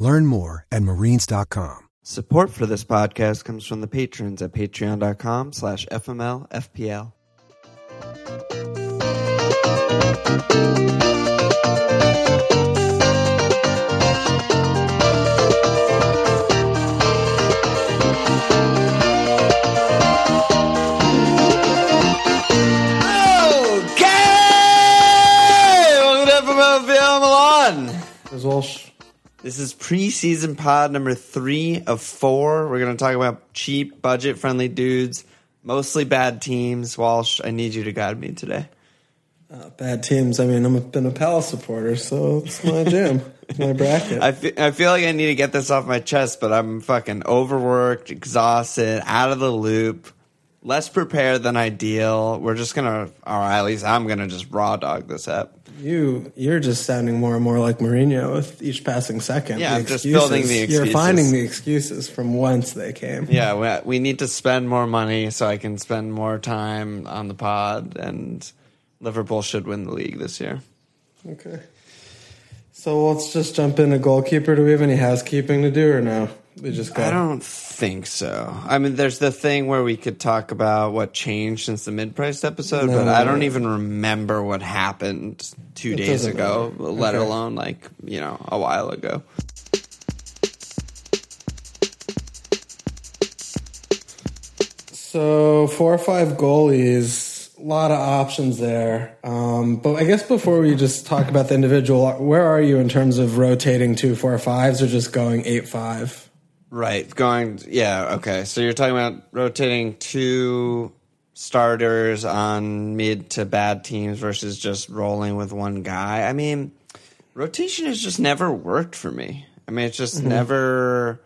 Learn more at marines.com. Support for this podcast comes from the patrons at patreon.com slash fmlfpl. Okay! Welcome to FMLFPL Milan. As Walsh. This is preseason pod number three of four. We're going to talk about cheap, budget friendly dudes, mostly bad teams. Walsh, I need you to guide me today. Uh, bad teams. I mean, I'm a, been a Palace supporter, so it's my jam. My bracket. I fe- I feel like I need to get this off my chest, but I'm fucking overworked, exhausted, out of the loop, less prepared than ideal. We're just going to, or at least I'm going to just raw dog this up. You, you're just sounding more and more like Mourinho with each passing second. Yeah, I'm just building the excuses. You're finding the excuses from whence they came. Yeah, we, we need to spend more money so I can spend more time on the pod, and Liverpool should win the league this year. Okay. So let's just jump into goalkeeper. Do we have any housekeeping to do or no? We just got. I don't think so. I mean, there's the thing where we could talk about what changed since the mid-priced episode, but No. I don't even remember what happened two days doesn't ago, matter. let Okay. alone like you know a while ago. So four or five goalies, a lot of options there. Um, but I guess before we just talk about the individual, where are you in terms of rotating two four fives or just going eight five? Right, going yeah, okay. So you're talking about rotating two starters on mid to bad teams versus just rolling with one guy. I mean, rotation has just never worked for me. I mean, it's just mm-hmm. never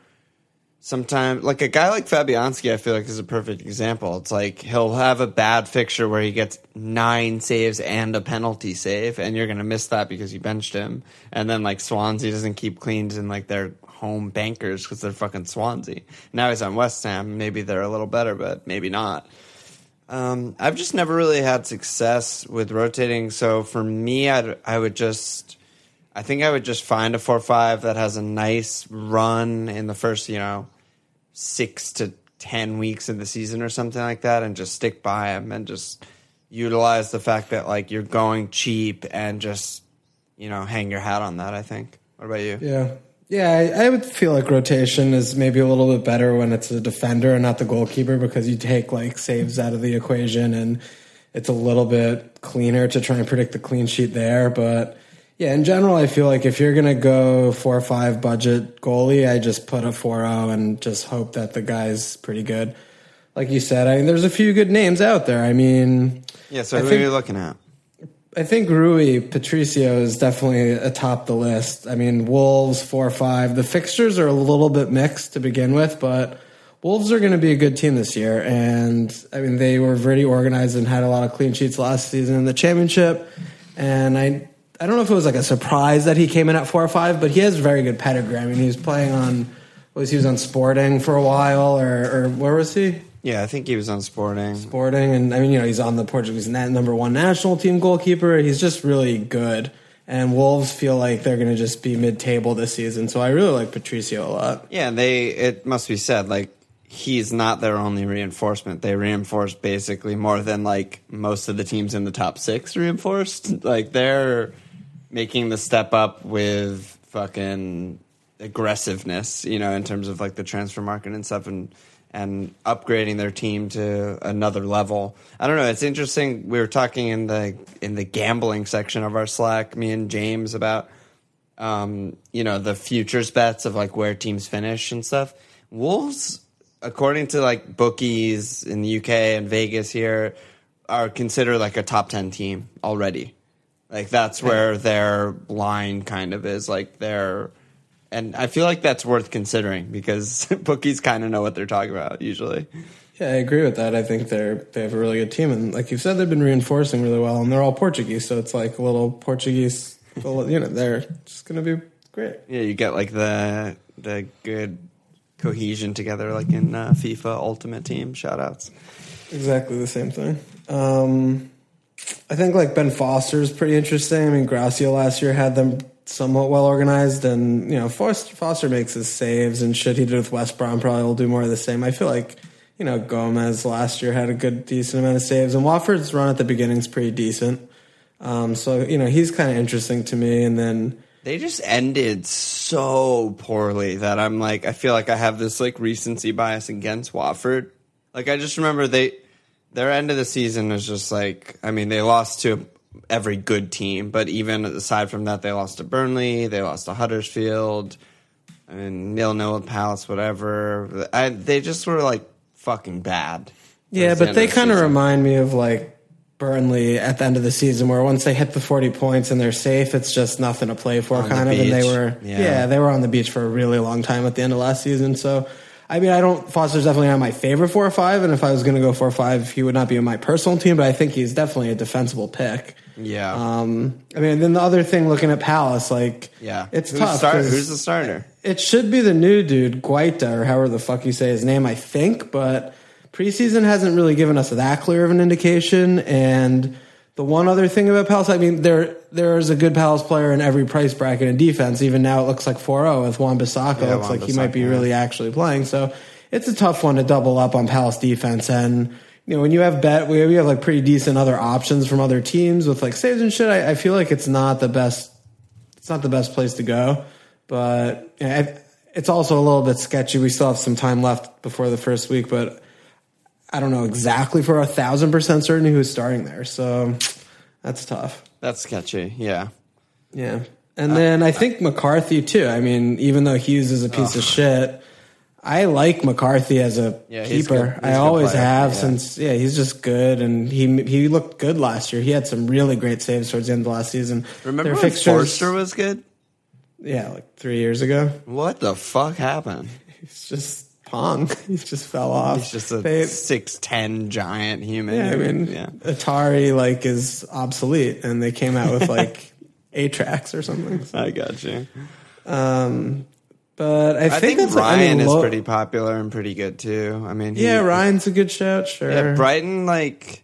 sometimes like a guy like Fabianski, I feel like is a perfect example. It's like he'll have a bad fixture where he gets nine saves and a penalty save, and you're gonna miss that because you benched him. And then like Swansea doesn't keep cleans in like their home bankers because they're fucking Swansea. Now he's on West Ham. Maybe they're a little better, but maybe not. Um, I've just never really had success with rotating. So for me, I'd, I would just, I think I would just find a four five that has a nice run in the first, you know, six to ten weeks of the season or something like that, and just stick by him and just utilize the fact that like you're going cheap and just you know hang your hat on that. I think. What about you? Yeah. Yeah, I, I would feel like rotation is maybe a little bit better when it's a defender and not the goalkeeper because you take like saves out of the equation and it's a little bit cleaner to try and predict the clean sheet there. But yeah, in general, I feel like if you're gonna go four or five budget goalie, I just put a 4-0 and just hope that the guy's pretty good. Like you said, I mean, there's a few good names out there. I mean, Yeah. So I who think- are you looking at? I think Rui Patricio is definitely atop the list. I mean, Wolves four or five. The fixtures are a little bit mixed to begin with, but Wolves are going to be a good team this year. And I mean, they were very organized and had a lot of clean sheets last season in the championship. And I, I don't know if it was like a surprise that he came in at four or five, but he has a very good pedigree. I mean, he was playing on, was he was on Sporting for a while, or, or where was he? Yeah, I think he was on Sporting. Sporting, and I mean, you know, he's on the Portuguese na- number one national team goalkeeper. He's just really good. And Wolves feel like they're going to just be mid-table this season, so I really like Patricio a lot. Yeah, they. It must be said, like he's not their only reinforcement. They reinforce basically more than like most of the teams in the top six reinforced. Like they're making the step up with fucking aggressiveness, you know, in terms of like the transfer market and stuff, and and upgrading their team to another level. I don't know. It's interesting. We were talking in the in the gambling section of our Slack, me and James about um, you know, the futures bets of like where teams finish and stuff. Wolves, according to like bookies in the UK and Vegas here, are considered like a top 10 team already. Like that's where their line kind of is. Like they're and I feel like that's worth considering because bookies kind of know what they're talking about usually. Yeah, I agree with that. I think they're they have a really good team, and like you said, they've been reinforcing really well, and they're all Portuguese, so it's like a little Portuguese. you know, they're just going to be great. Yeah, you get like the the good cohesion together, like in uh, FIFA Ultimate Team. Shout outs. Exactly the same thing. Um, I think like Ben Foster is pretty interesting. I mean, Gracia last year had them somewhat well organized, and you know Foster, Foster makes his saves and shit he did with West Brom probably will do more of the same. I feel like you know Gomes last year had a good decent amount of saves, and Watford's run at the beginning is pretty decent. Um, so you know he's kind of interesting to me, and then They just ended so poorly that I'm like, I feel like I have this like recency bias against Watford. Like I just remember they their end of the season was just like, I mean, they lost to every good team, but even aside from that, they lost to Burnley, they lost to Huddersfield, I mean, nil nil with Palace, whatever. I, they just were like fucking bad. Yeah, towards the but they kind of remind me of like Burnley at the end of the season, where once they hit the forty points and they're safe, it's just nothing to play for, On kind of. And they were, Yeah. yeah. they were on the beach for a really long time at the end of last season. So, I mean, I don't. Foster's definitely not my favorite four or five, and if I was going to go four or five, he would not be in my personal team. But I think he's definitely a defensible pick. Yeah. Um, I mean, then the other thing, looking at Palace, like, yeah. it's Who's tough. start- who's the starter? it should be the new dude, Guaita, or however the fuck you say his name, I think, but preseason hasn't really given us that clear of an indication. And the one other thing about Palace, I mean, there there's a good Palace player in every price bracket in defense. Even now it looks like 4-0 with Wan-Bissaka. Yeah, looks Wan like he might be yeah. really actually playing. So it's a tough one to double up on Palace defense. And, you know, when you have bet, we, we have like pretty decent other options from other teams with like saves and shit. I, I feel like it's not the best it's not the best place to go, but you know, it's also a little bit sketchy. We still have some time left before the first week, but I don't know exactly for a thousand percent certain who's starting there. So that's tough. That's sketchy. Yeah. Yeah. And then I think McCarthy too. I mean, even though Hughes is a piece of shit, I like McCarthy as a Yeah, keeper. good. He's a I always player, have yeah. since yeah, he's just good and he he looked good last year. He had some really great saves towards the end of last season. Remember Their when Forster was good? Yeah, like three years ago. What the fuck happened? He's just Pong. He just fell off. He's just a six ten giant human. yeah, I mean, yeah. Atari like is obsolete, and they came out with like tracks or something. I got you. Um, but I, I think, think, Ryan I mean, is Lo- pretty popular and pretty good too. I mean, he- Yeah, Ryan's a good shout. Sure. Yeah, Brighton, like,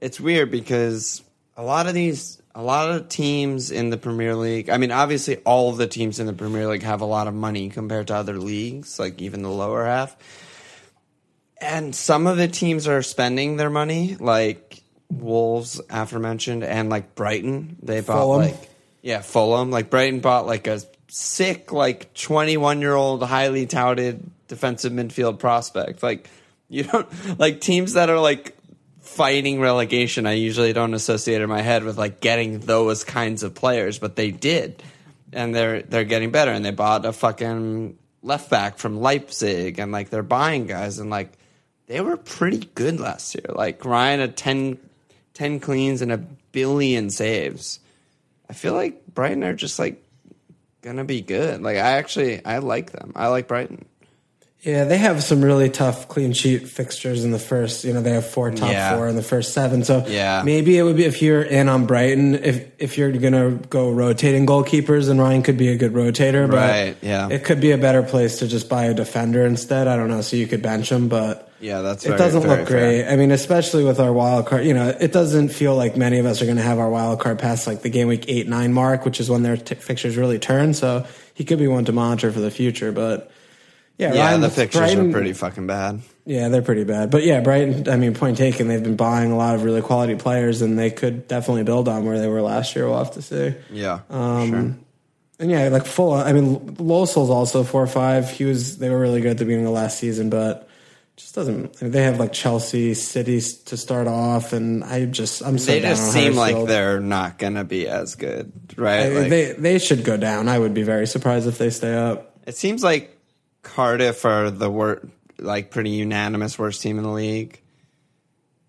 it's weird because a lot of these, a lot of teams in the Premier League, I mean, obviously all of the teams in the Premier League have a lot of money compared to other leagues, like even the lower half. And some of the teams are spending their money, like Wolves, aforementioned, and like Brighton. They bought Fulham. like, yeah, Fulham. Like Brighton bought like a sick, like 21 year old, highly touted defensive midfield prospect. Like, you don't, like teams that are like fighting relegation, I usually don't associate in my head with like getting those kinds of players, but they did. And they're, they're getting better. And they bought a fucking left back from Leipzig and like they're buying guys and like they were pretty good last year. Like Ryan had 10, 10 cleans and a billion saves. I feel like Brighton are just like gonna be good. Like I actually I like them. I like Brighton. Yeah, they have some really tough clean sheet fixtures in the first. You know, they have four top Yeah. four in the first seven. So Yeah. maybe it would be if you're in on Brighton, if if you're gonna go rotating goalkeepers, then Ryan could be a good rotator. But Right, yeah. it could be a better place to just buy a defender instead. I don't know, so you could bench him, but Yeah, that's it very- doesn't very look great. fair. I mean, especially with our wild card. You know, it doesn't feel like many of us are going to have our wild card past like the game week eight nine mark, which is when their t- fixtures really turn. So he could be one to monitor for the future, but. Yeah, Yeah, Ryan, the with fixtures Brighton- are pretty fucking bad. yeah, they're pretty bad. But yeah, Brighton, I mean, point taken, they've been buying a lot of really quality players and they could definitely build on where they were last year. We'll have to see. Yeah. Um, sure. And yeah, like full, I mean, Lössl's also four or five. He was, they were really good at the beginning of last season, but just doesn't, I mean, they have like Chelsea, City to start off. And I just, I'm so They just seem like they're not gonna be as good, right? I- Like, they, they should go down. I would be very surprised if they stay up. it seems like Cardiff are the wor- like pretty unanimous worst team in the league.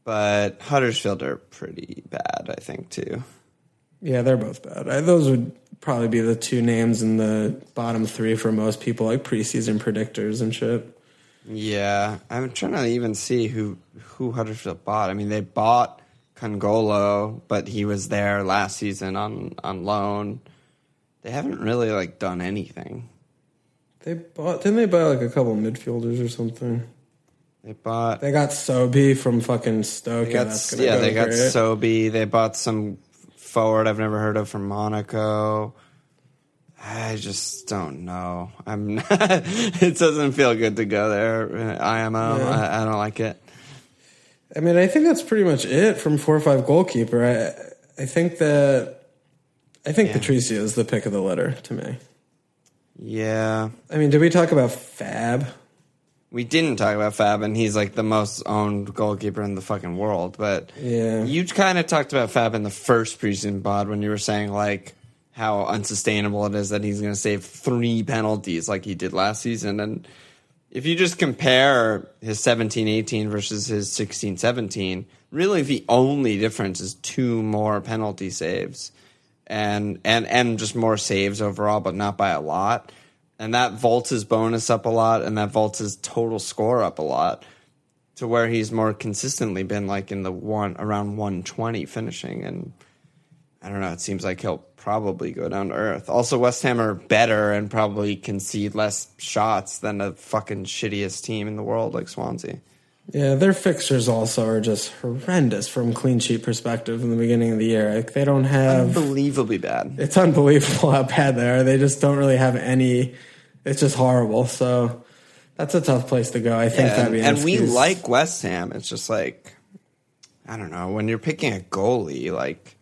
But Huddersfield are pretty bad, I think, too. Yeah, they're both bad. I, those would probably be the two names in the bottom three for most people, like preseason predictors and shit. Yeah, I'm trying to even see who who Huddersfield bought. I mean, they bought Kongolo, but he was there last season on on loan. They haven't really like done anything. They bought didn't they buy like a couple midfielders or something? They bought They got Sobhi from fucking Stoke. they yeah, got that's gonna yeah go they got great. Sobhi. They bought some forward I've never heard of from Monaco. I just don't know. I'm not, it doesn't feel good to go there. IMO. Um, yeah. I, I don't like it. I mean, I think that's pretty much it from four or five goalkeeper. I I think that I think Yeah. Patricio is the pick of the litter to me. Yeah. I mean, did we talk about Fab? We didn't talk about Fab, and he's like the most owned goalkeeper in the fucking world. But Yeah. you kind of talked about Fab in the first preseason pod when you were saying like how unsustainable it is that he's going to save three penalties like he did last season. And if you just compare his 17 18 versus his 16 17, really the only difference is two more penalty saves and and and just more saves overall, but not by a lot. And that vaults his bonus up a lot, and that vaults his total score up a lot to where he's more consistently been like in the one around 120 finishing. And I don't know, it seems like he'll probably go down to earth. Also, West Ham are better and probably concede less shots than the fucking shittiest team in the world like Swansea. Yeah, their fixtures also are just horrendous from clean sheet perspective in the beginning of the year. Like they don't have Unbelievably bad. it's unbelievable how bad they are. They just don't really have any. It's just horrible. So that's a tough place to go. I think Yeah, and, and we like West Ham. It's just like I don't know when you're picking a goalie, like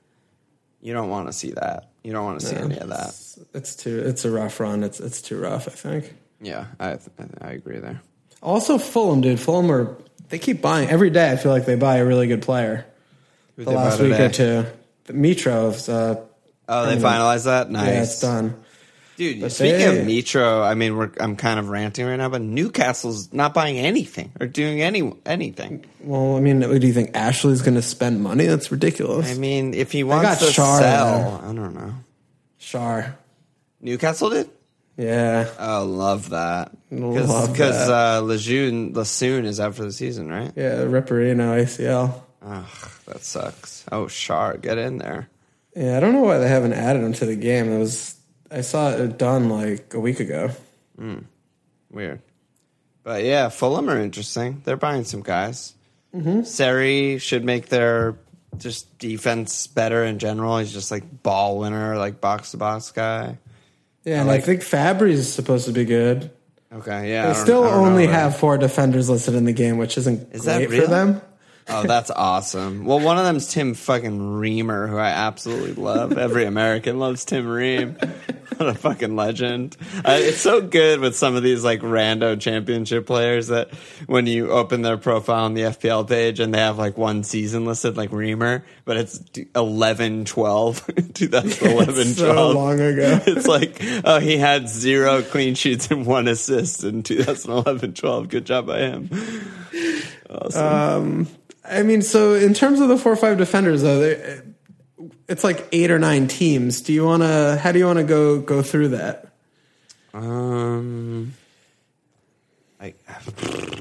you don't want to see that. You don't want to see any of that. It's, it's too. It's a rough run. It's it's too rough. I think. Yeah, I I agree there. Also, Fulham, dude. Fulham are they keep buying every day. I feel like they buy a really good player. Who The they last week or two, Mitrović. Uh, Oh, they finalized that. Nice. Yeah, it's done. Dude, But speaking they- of Mitro, I mean, we're, I'm kind of ranting right now, but Newcastle's not buying anything or doing any anything. Well, I mean, do you think Ashley's going to spend money? That's ridiculous. I mean, if he wants to Shara sell, I don't know. Schär. Newcastle did. Yeah. Oh, love that Love because that. uh, Lejeune Lesoon is out for the season, right? Yeah, Ripperino ACL. Ugh, that sucks. Oh, Schär, get in there. Yeah, I don't know why they haven't added him to the game. It was I saw it done like a week ago. Weird. But yeah, Fulham are interesting. They're buying some guys. Mm-hmm. Seri should make their just defense better in general. He's just like ball winner, like box to box guy. Yeah, and like- I think Fabri is supposed to be good. Okay, yeah. They still I don't know only have four defenders listed in the game, which isn't Is that great real? for them. Oh, that's awesome. Well, one of them's Tim fucking Reamer, who I absolutely love. Every American loves Tim Ream. What a fucking legend. Uh, it's so good with some of these like rando championship players that when you open their profile on the FPL page and they have like one season listed like Reamer, but it's 11 12, 2011 It's so 12. long ago. It's like, oh, he had zero clean sheets and one assist in 2011 12. Good job by him. Awesome. I mean, so in terms of the four or five defenders, though, they- it's like eight or nine teams. Do you want to? How do you want to go go through that? Um, I,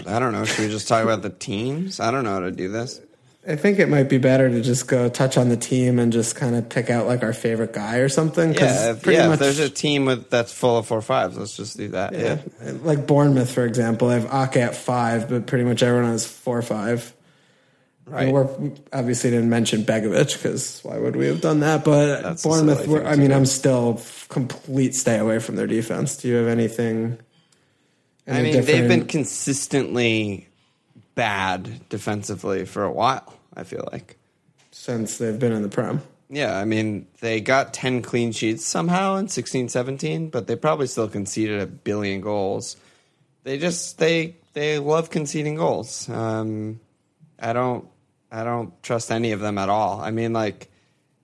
I don't know. Should we just talk about the teams? I don't know how to do this. I think it might be better to just go touch on the team and just kind of pick out like our favorite guy or something. Yeah, if, yeah. much, If there's a team with that's full of four fives, let's just do that. Yeah. yeah, like Bournemouth, for example, I have Ake at five, but pretty much everyone has four or five. Right. And we're obviously didn't mention Begovic because why would we have done that? But That's Bournemouth, silly we're, I mean, do. I'm still complete stay away from their defense. Do you have anything? I any mean, they've been consistently bad defensively for a while. I feel like. since they've been in the Prem. Yeah, I mean, they got 10 clean sheets somehow in 16 17, but they probably still conceded a billion goals. They just they they love conceding goals. Um I don't I don't trust any of them at all. I mean like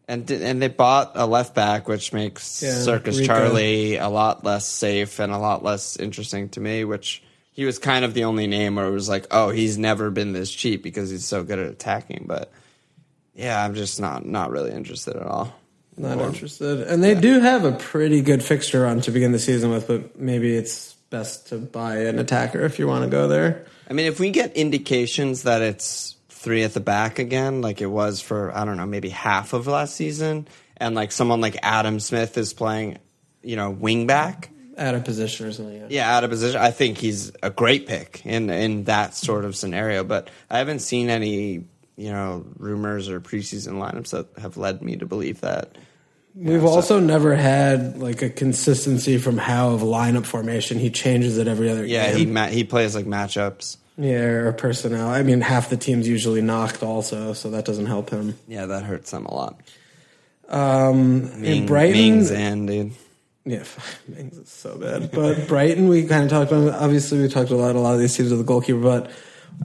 and and they bought a left back which makes Yeah, Circus Rico. Charlie a lot less safe and a lot less interesting to me, which he was kind of the only name where it was like, "Oh, he's never been this cheap because he's so good at attacking." But yeah, I'm just not not really interested at all. Not interested. And they do have a pretty good fixture run to begin the season with, but maybe it's best to buy an attacker if you want to go there. I mean, if we get indications that it's three at the back again, like it was for I don't know, maybe half of last season, and like someone like Adam Smith is playing, you know, wing back. Out of position or something. Yeah. Yeah, out of position. I think he's a great pick in in that sort of scenario. But I haven't seen any, you know, rumors or preseason lineups that have led me to believe that. We've also never had like a consistency from how of lineup formation. He changes it every other Yeah, game. he ma- he plays like matchups. Yeah, or personnel. I mean, half the team's usually knocked also, so that doesn't help him. Yeah, that hurts them a lot. Um, in Brighton, Ming's in, dude. Yeah, Mings is so bad. But Brighton, we kind of talked about. Obviously, we talked a lot. A lot of these teams with the goalkeeper. But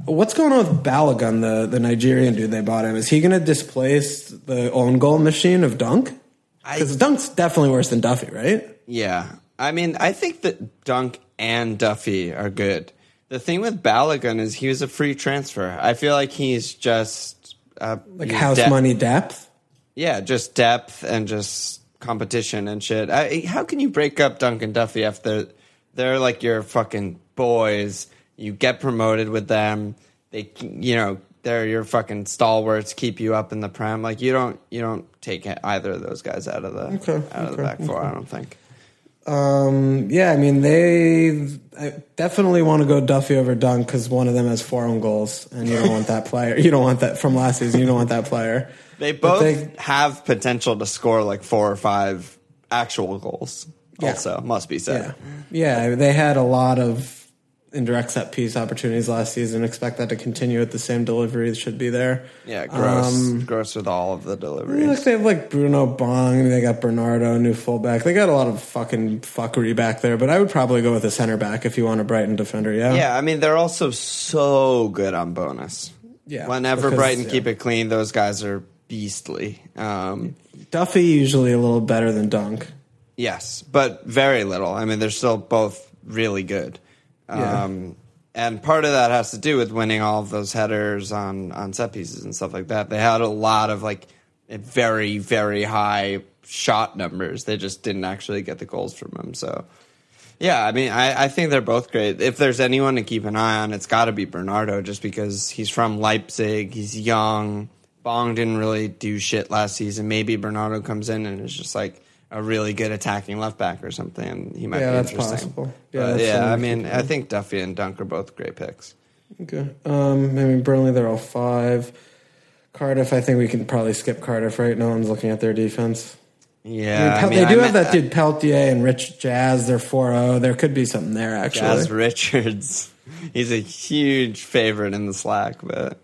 what's going on with Balogun, the the Nigerian dude they bought him? Is he going to displace the own goal machine of Dunk? Because Dunk's definitely worse than Duffy, right? Yeah. I mean, I think that Dunk and Duffy are good. The thing with Balogun is he was a free transfer. I feel like he's just uh, Like he's house money depth. Yeah, just depth and just competition and shit. I, how can you break up Dunk and Duffy after they're like your fucking boys? You get promoted with them. They, you know, they're your fucking stalwarts. Keep you up in the prem. Like you don't, you don't take either of those guys out of the Okay, out of the okay, back four. I don't think. Um, yeah, I mean they I definitely want to go Duffy over Dunk because one of them has four own goals, and you don't want that player. You don't want that from last season. You don't want that player. They both they- have potential to score like four or five actual goals. Yeah. Also, must be Yeah, said. yeah. They had a lot of indirect set piece opportunities last season. Expect that to continue at the same delivery. Should be there. Yeah, gross, Um, gross with all of the deliveries. they have like Bruno Bong. They got Bernardo, new fullback. They got a lot of fucking fuckery back there. But I would probably go with a center back if you want a Brighton defender. Yeah. Yeah, I mean they're also so good on bonus. Yeah, Whenever because- Brighton yeah. keep it clean, those guys are beastly. Um, Duffy usually a little better than Dunk. yes, but very little. I mean, they're still both really good. Yeah. Um, and part of that has to do with winning all of those headers on on set pieces and stuff like that. They had a lot of like very very high shot numbers. They just didn't actually get the goals from them. So. Yeah, I mean, I, I think they're both great. If there's anyone to keep an eye on, it's got to be Bernardo, just because he's from Leipzig. He's young. Bong didn't really do shit last season. Maybe Bernardo comes in and is just like a really good attacking left back or something. He might Yeah, be that's interesting. possible. Yeah, Yeah, yeah. I mean, I think Duffy and Dunk are both great picks. Okay. Um, I mean, Burnley, they're all five. Cardiff, I think we can probably skip Cardiff, right? No one's looking at their defense. I mean, Yeah, Pel- I mean, they do I have meant- that dude Peltier and Rich Jazz. They're 4 0. There could be something there, actually. Jazz Richards. He's a huge favorite in the Slack, but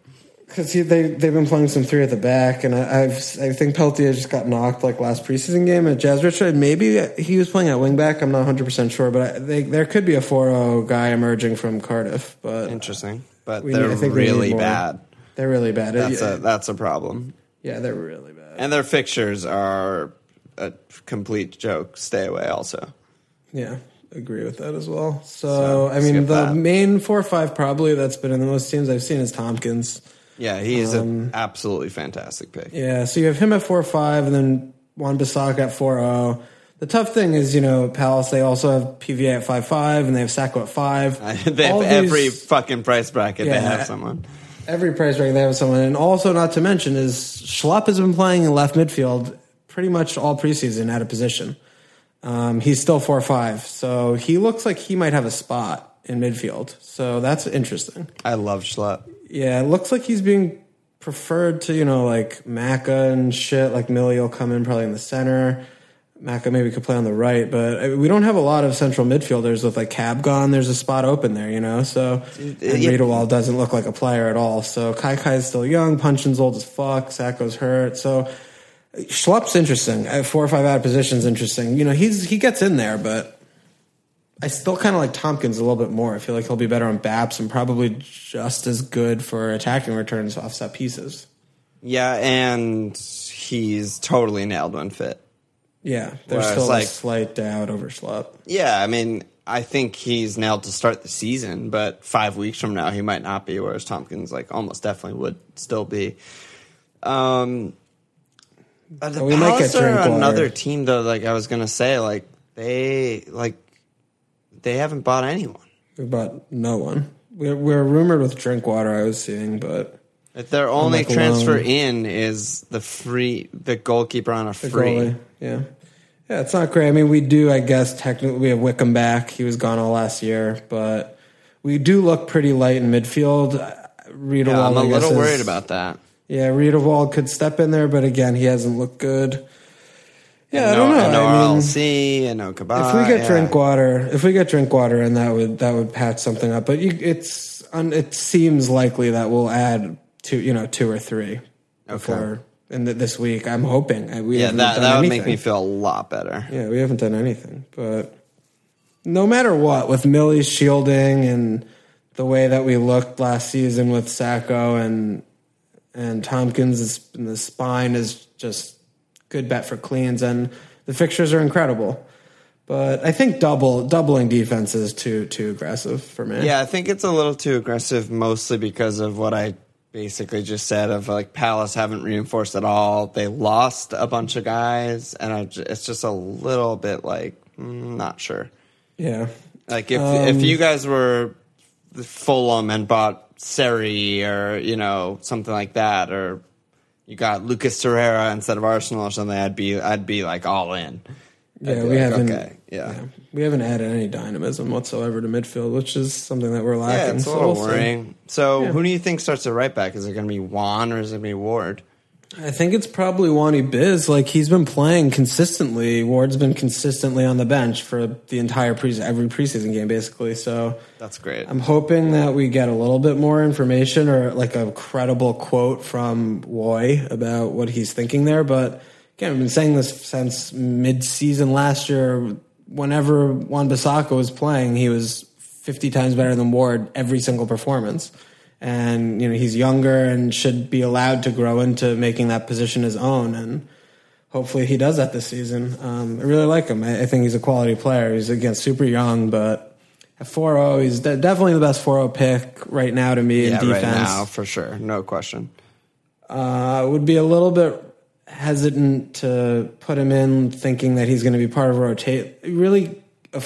Because they, they've been playing some three at the back, and I, I've, I think Peltier just got knocked like last preseason game at Jazz Richard. Uh, maybe he was playing at wingback. I'm not 100% sure, but I, they, there could be a 4 0 guy emerging from Cardiff. But interesting. But they're need- I think really bad. they're really bad. That's a that's a problem. yeah, they're really bad. And their fixtures are a complete joke. Stay away, also. Yeah, agree with that as well. So, So, I mean, the that. main four or five probably that's been in the most teams I've seen is Tomkins. Yeah, he is Um, an absolutely fantastic pick. Yeah, so you have him at four five, and then Wan-Bissaka at four zero. The tough thing is, you know, Palace. They also have PVA at five five, and they have Sakho at five. they have All every fucking price bracket. They have someone. every price bracket they have someone, and also not to mention is Schlupp has been playing in left midfield pretty much all preseason at a position. Um, he's still four five, so he looks like he might have a spot in midfield. So that's interesting. I love Schlupp. Yeah, it looks like he's being preferred to, you know, like Maka and shit. Like Millie will come in probably in the center. Maka maybe could play on the right, but we don't have a lot of central midfielders with like Cab gone. There's a spot open there, you know. So uh, and yeah. Riedewald doesn't look like a player at all. So Kai Kai's still young, Puncheon's old as fuck, Sakho's hurt. So Schlupp's interesting. Uh, four or five out of positions, interesting. You know, he's he gets in there, but I still kind of like Tomkins a little bit more. I feel like he'll be better on Baps and probably just as good for attacking returns off set pieces. Yeah, and he's totally nailed when fit. Yeah, there's Whereas, still like- a slight doubt over Schlupp. Yeah, I mean, I think he's nailed to start the season, but five weeks from now he might not be. Whereas Tomkins, like, almost definitely would still be. Um, the we might get are another team though. Like I was gonna say, like they like they haven't bought anyone. We bought no one. We're, we're rumored with Drinkwater. I was seeing, but Like their only like transfer alone. in is the free the goalkeeper on a the free. goalie, yeah, yeah, it's not great. I mean, we do, I guess, technically, we have Wickham back. He was gone all last year, but we do look pretty light in midfield. Uh, Riedewald, Yeah, I'm a little is- worried about that. Yeah, Riedewald could step in there, but again, he hasn't looked good. Yeah, I don't know. And no I mean, RLC and no Kabah. if we get yeah. Drinkwater, if we get Drinkwater, and that would that would patch something up. But you, it's it seems likely that we'll add two, you know, two or three before in the, this week. I'm hoping we yeah, that that would anything. make me feel a lot better. Yeah, we haven't done anything, but no matter what, with Millie's shielding and the way that we looked last season with Sakho and and Tomkins, and the spine is just good bet for cleans, and the fixtures are incredible. But I think double doubling defense is too too aggressive for me. Yeah, I think it's a little too aggressive, mostly because of what I basically just said. Of like Palace haven't reinforced at all. They lost a bunch of guys, and I, it's just a little bit like mm, not sure. yeah. Like if Um, if you guys were Fulham and bought Seri or you know something like that, or you got Lucas Torreira instead of Arsenal or something, I'd be I'd be like all in. I'd Yeah, we like, haven't. Okay, yeah. we haven't added any dynamism whatsoever to midfield, which is something that we're lacking. Yeah, it's a So we'll see. worrying. So, who do you think starts at right back? Is it going to be Wan or is it going to be Ward? I think it's probably Wani Biz. Like he's been playing consistently. Ward's been consistently on the bench for the entire pre every preseason game, basically. So That's great. I'm hoping that we get a little bit more information or like a credible quote from Woy about what he's thinking there. But again, I've been saying this since mid-season last year. Whenever Wan-Bissaka was playing, he was 50 times better than Ward every single performance. And you know he's younger and should be allowed to grow into making that position his own. And hopefully he does that this season. Um, I really like him. I, I think he's a quality player. He's again super young, but at 4-0, he's de- definitely the best 4-0 pick right now to me yeah, in right defense. now for sure, no question. Uh, would be a little bit hesitant to put him in thinking that he's going to be part of a rotate. Really, uh,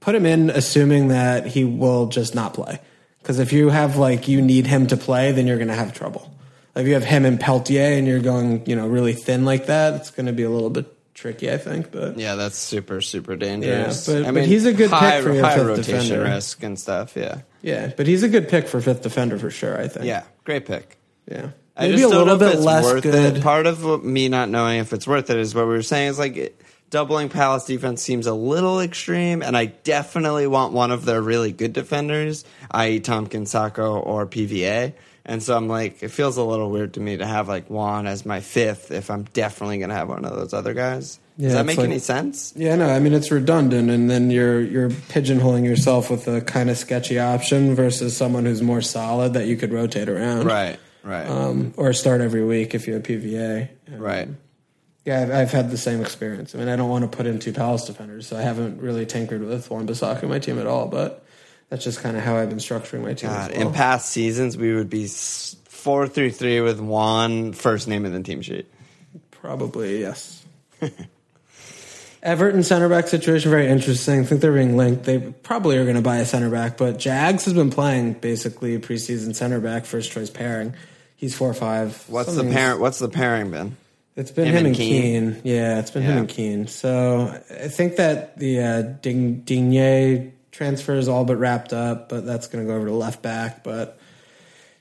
put him in assuming that he will just not play. Because if you have like you need him to play, then you're going to have trouble. If you have him and Peltier and you're going, you know, really thin like that, it's going to be a little bit tricky, I think. But Yeah, that's super super dangerous. Yeah, but- I but mean, he's a good pick for your high fifth rotation defender. risk and stuff. Yeah, yeah, but he's a good pick for fifth defender for sure. I think. yeah, great pick. yeah. I Maybe just a little bit less good. it. Part of me not knowing if it's worth it is what we were saying is like it, doubling Palace defense seems a little extreme, and I definitely want one of their really good defenders, i.e. Tomkins, Sakho, or PVA. And so I'm like, it feels a little weird to me to have like Wan as my fifth if I'm definitely going to have one of those other guys. Yeah, Does that make like- any sense? Yeah, no, I mean it's redundant, and then you're you're pigeonholing yourself with a kind of sketchy option versus someone who's more solid that you could rotate around, Right, right, Um, or start every week if you have PVA. right. Yeah, I've, I've had the same experience. I mean, I don't want to put in two Palace defenders, so I haven't really tinkered with Wan-Bissaka in my team at all. But that's just kind of how I've been structuring my team. God, well. in past seasons, we would be s- three with Wan first name in the team sheet. Probably, yes. Everton center back situation very interesting. I think they're being linked. They probably are going to buy a center back, but Jags has been playing basically preseason center back first choice pairing. He's four five. What's the parent? What's the pairing been? It's been him him, and? Keane. Yeah, it's been him and Keane. So I think that the uh, Ding Digne transfer is all but wrapped up, but that's going to go over to left back. But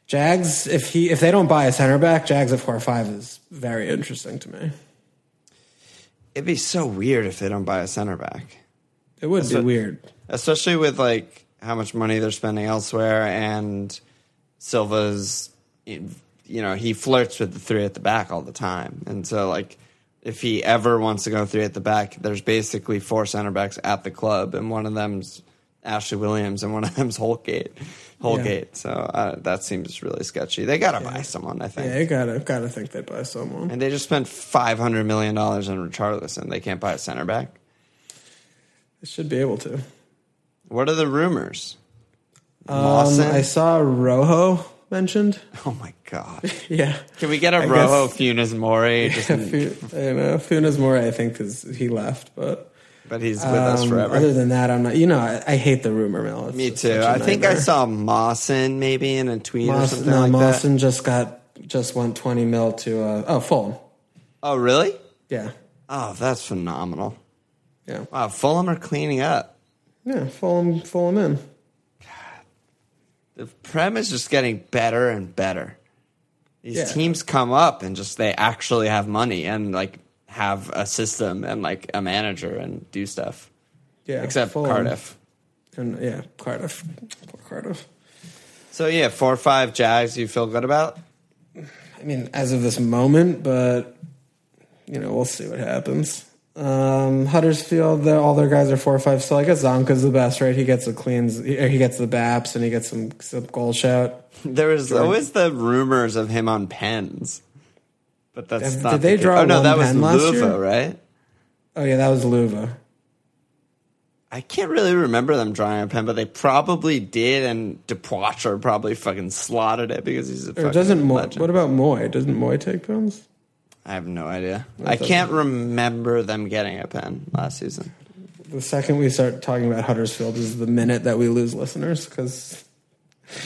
Jags, if he if they don't buy a center back, Jags at four or five is very interesting to me. It'd be so weird if they don't buy a center back, It would be what- weird. especially with like how much money they're spending elsewhere and Silva's. You know, he flirts with the three at the back all the time, and so like. If he ever wants to go three at the back, there's basically four center backs at the club, and one of them's Ashley Williams, and one of them's Holgate. Holgate. So uh, that seems really sketchy. They got to buy someone, I think. Yeah, you gotta gotta think they'd buy someone. And they just spent five hundred million dollars on Richarlison. They can't buy a center back. They should be able to. What are the rumors? Um, I saw Rojo mentioned. Oh my god! Yeah. Can we get a I Rojo guess- Funes Mori? Just, Fu- I know Funes Mori, I think, is he left, but but he's with us um, forever. other than that, I'm not. You know, I, I hate the rumor mill. It's Me too. I think I saw Mawson maybe in a tweet or something no, like that. Mawson just got just went 20 mil to uh, oh Fulham. Oh really? Yeah, Oh, that's phenomenal. yeah, Wow, Fulham are cleaning up. yeah. Fulham, Fulham in. The Prem is just getting better and better. These Yeah. teams come up and just they actually have money and like have a system and like a manager and do stuff. Yeah, Except Fulham. Cardiff. and yeah, Cardiff, Poor Cardiff. So yeah, four or five Jags you feel good about? I mean, as of this moment, but you know, we'll see what happens. Um, Huddersfield, all their guys are four or five. So I guess Zanka's the best, right? He gets the cleans, he, he gets the baps, and he gets some, some goal shout. There was always the rumors of him on pens. But that's Did- not did the they case. draw Oh no, that was Luva, right? Oh yeah, that was Luva. I can't really remember them drawing a pen, but they probably did, and Depoitre probably fucking slotted it because he's a Or fucking doesn't Mooy, what about Mooy? Doesn't Mooy take pens? I have no idea. I can't remember them getting a pen last season. The second we start talking about Huddersfield is the minute that we lose listeners because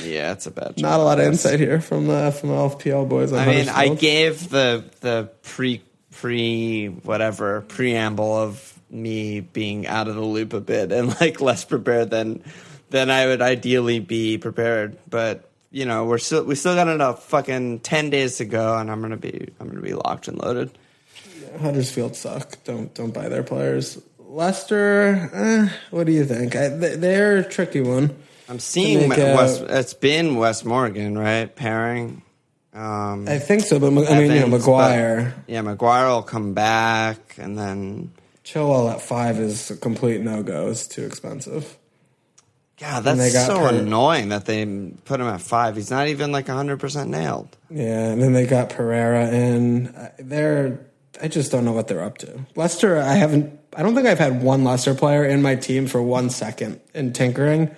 Yeah, it's a bad. not a lot of insight here from the from the FPL boys. On I mean, I Huddersfield. gave the the pre pre whatever preamble of me being out of the loop a bit and like less prepared than than I would ideally be prepared. But you know, we're still we still got enough fucking ten days to go, and I'm gonna be I'm gonna be locked and loaded. Huddersfield suck. Don't don't buy their players. Leicester, eh, what do you think? I, they- they're a tricky one. I'm seeing make, uh, Wes. It's been Wes Morgan, right? Pairing. Um, I think so, but I mean, you know, Evans, Maguire, but- yeah, Maguire will come back, and then Chilwell at five is a complete no go. It's too expensive. God, that's so annoying that they put him at five. He's not even like 100% nailed. Yeah, and then they got Pereira in. They're I just don't know what they're up to. Leicester, I haven't. I don't think I've had one Leicester player in my team for one second in tinkering.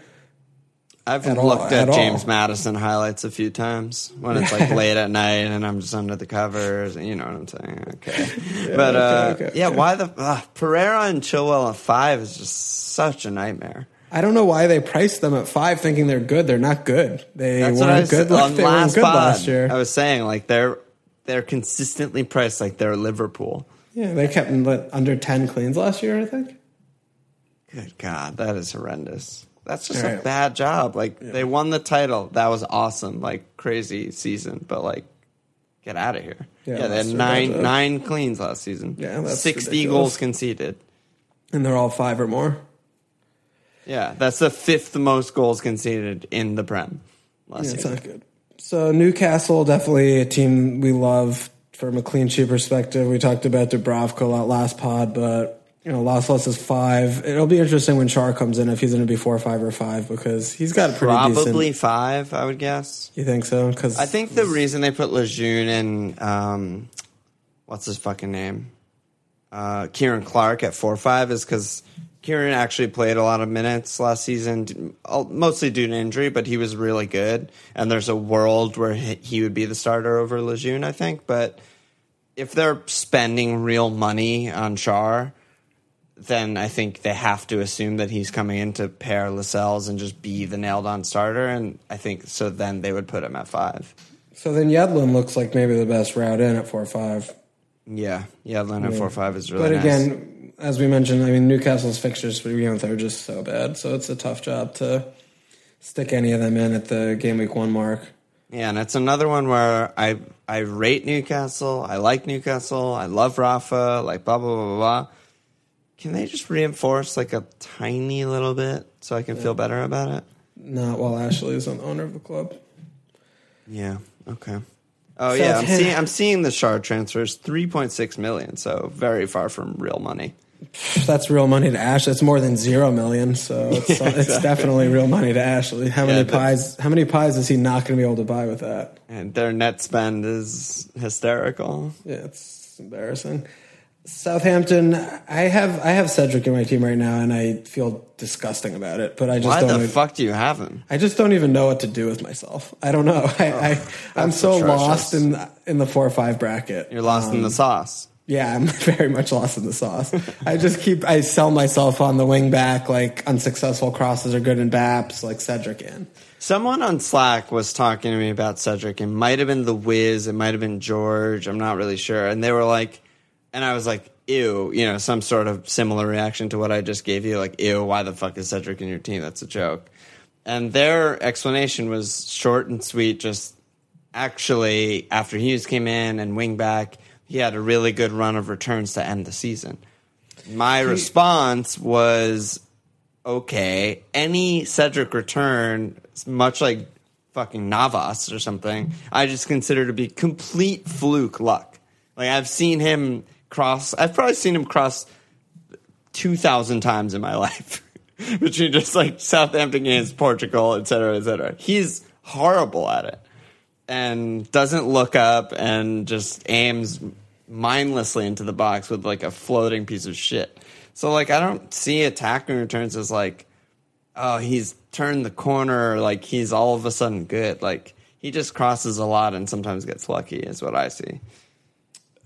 I've At all- looked at, at all. James Maddison highlights a few times when it's like late at night and I'm just under the covers. You know what I'm saying? Okay. but uh, okay, okay, yeah, okay. why the uh, Pereira and Chilwell at five is just such a nightmare. I don't know why they priced them at five, thinking they're good. They're not good. They That's weren't was good. on they weren't last good pod. last year. I was saying like they're they're consistently priced like they're Liverpool. yeah, they kept under ten cleans last year. I think. Good God, that is horrendous. That's just All a bad job. Like they won the title. That was awesome. Like crazy season, but like get out of here. Yeah, Yeah, they had nine nine cleans last season. Yeah, that's sixty ridiculous. goals conceded. And they're all five or more. Yeah, that's the fifth most goals conceded in the Prem last Yeah, it's not good. So Newcastle, definitely a team we love from a clean sheet perspective. We talked about Dubravka a lot last pod, but you know, Lascelles is five. It'll be interesting when Schär comes in if he's going to be four, five, or five because he's got a pretty Probably decent. five, I would guess. You think so? Because I think the reason they put Lejeune and um, what's his fucking name, uh, Ciaran Clark at four five is because Ciaran actually played a lot of minutes last season, mostly due to injury, but he was really good. And there's a world where he would be the starter over Lejeune, I think. But if they're spending real money on Schär, then I think they have to assume that he's coming in to pair Lascelles and just be the nailed on starter. And I think so. Then they would put him at five. so. Then Yedlin looks like maybe the best route in at four, five. Yeah, yeah, Atlanta four five is really. But nice. As we mentioned, I mean Newcastle's fixtures, you know, they're just so bad. So it's a tough job to stick any of them in at the game week one mark. yeah, and it's another one where I I rate Newcastle. I like Newcastle. I love Rafa. Like blah blah blah blah. blah. Can they just reinforce like a tiny little bit so I can feel better about it? Not while Ashley is an owner of the club. Yeah. Okay. Oh yeah, I'm seeing I'm seeing the Shard transfers three point six million, so very far from real money. That's real money to Ash. That's more than zero million. So it's, it's definitely real money to Ashley. How many Yeah, that's- pies? How many pies is he not going to be able to buy with that? And their net spend is hysterical. Yeah, it's embarrassing. Southampton, I have I have Cedric in my team right now, and I feel disgusting about it. But I just Why don't. the even- fuck do you have him? I just don't even know what to do with myself. I don't know. I, I oh, I'm so atrocious. lost in in the four or five bracket. You're lost in the um, sauce. Yeah, I'm very much lost in the sauce. I just keep I sell myself on the wing back, like unsuccessful crosses are good in Baps, like Cedric in. Someone on Slack was talking to me about Cedric. It might have been the Wiz. It might have been George. I'm not really sure. And they were like, and I was like, ew, you know, some sort of similar reaction to what I just gave you. Like, ew, why the fuck is Cedric in your team? That's a joke. And their explanation was short and sweet. Just actually, after Hughes came in and wing back, he had a really good run of returns to end the season. My response was, okay, any Cedric return, much like fucking Navas or something, I just consider to be complete fluke luck. Like I've seen him cross. I've probably seen him cross two thousand times in my life between just like Southampton games, Portugal, et cetera, et cetera. He's horrible at it and doesn't look up and just aims mindlessly into the box with like a floating piece of shit. So like I don't see attacking returns as like oh he's turned the corner like he's all of a sudden good. Like he just crosses a lot and sometimes gets lucky is what I see.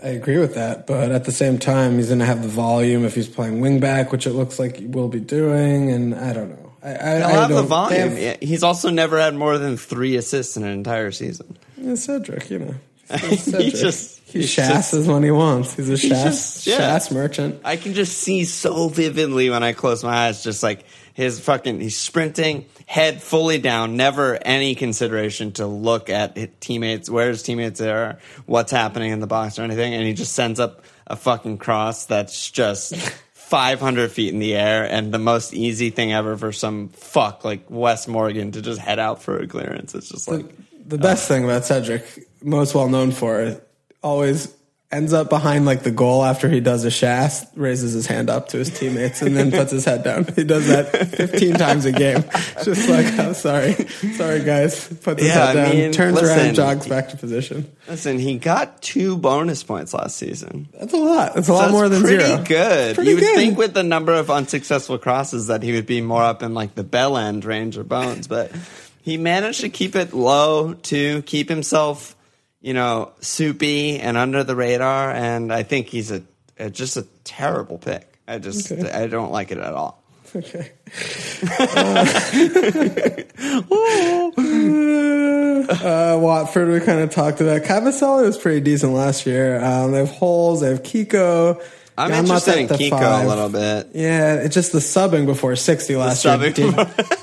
I agree with that, but at the same time, he's going to have the volume if he's playing wing back, which it looks like he will be doing, and I don't know. I, I, He'll I have the volume. have- He's also never had more than three assists in an entire season. Yeah, Cedric, you know. Cedric. just- he he's shasses when he wants. He's a just- yeah. merchant. I can just see so vividly when I close my eyes, just like his fucking, he's sprinting, head fully down, never any consideration to look at his teammates, where his teammates are, what's happening in the box or anything, and he just sends up a fucking cross that's just 500 feet in the air and the most easy thing ever for some fuck like Wes Morgan to just head out for a clearance. It's just like, The best thing about Cedric, most well known for, always ends up behind like the goal after he does a shass, raises his hand up to his teammates, and then puts his head down. He does that 15 times a game. Just like, I'm sorry. Sorry, guys. Puts his Yeah, head I down, mean, turns listen, around, jogs back to position. listen, he got two bonus points last season. That's a lot. That's a lot That's more than pretty zero. good. Pretty you would good. think with the number of unsuccessful crosses that he would be more up in like the bell end range or bones, but he managed to keep it low to keep himself, you know, soupy and under the radar. And I think he's a, a just a terrible pick. I just Okay. I don't like it at all. Okay. uh, Watford, we kind of talked about. Kabasele was pretty decent last year. Um, they have holes. They have Kiko. I'm Jan interested Matet in Kiko five. a little bit. Yeah, it's just the subbing before 60 last year did,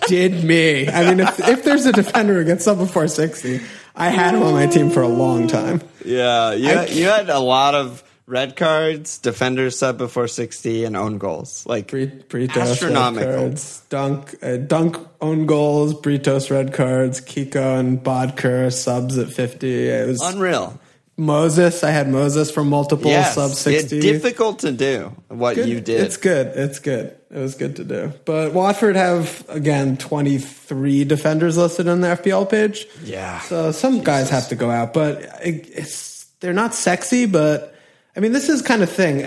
did me. I mean, if, if there's a defender who gets sub before 60, I had him on my team for a long time. Yeah, you, I- you had a lot of red cards, defenders sub before 60, and own goals. Like, Britos Astronomical. cards, Dunk, uh, Dunk own goals, Britos red cards, Kiko and Bodker subs at 50. It was unreal. Moses. I had Moses for multiple Yes, sub 60. it's difficult to do what Good. you did. It's good. It's good. It was good to do. But Watford have again 23 defenders listed on the FPL page. Yeah. So some guys have to go out, but it- it's they're not sexy. But I mean, this is kind of thing.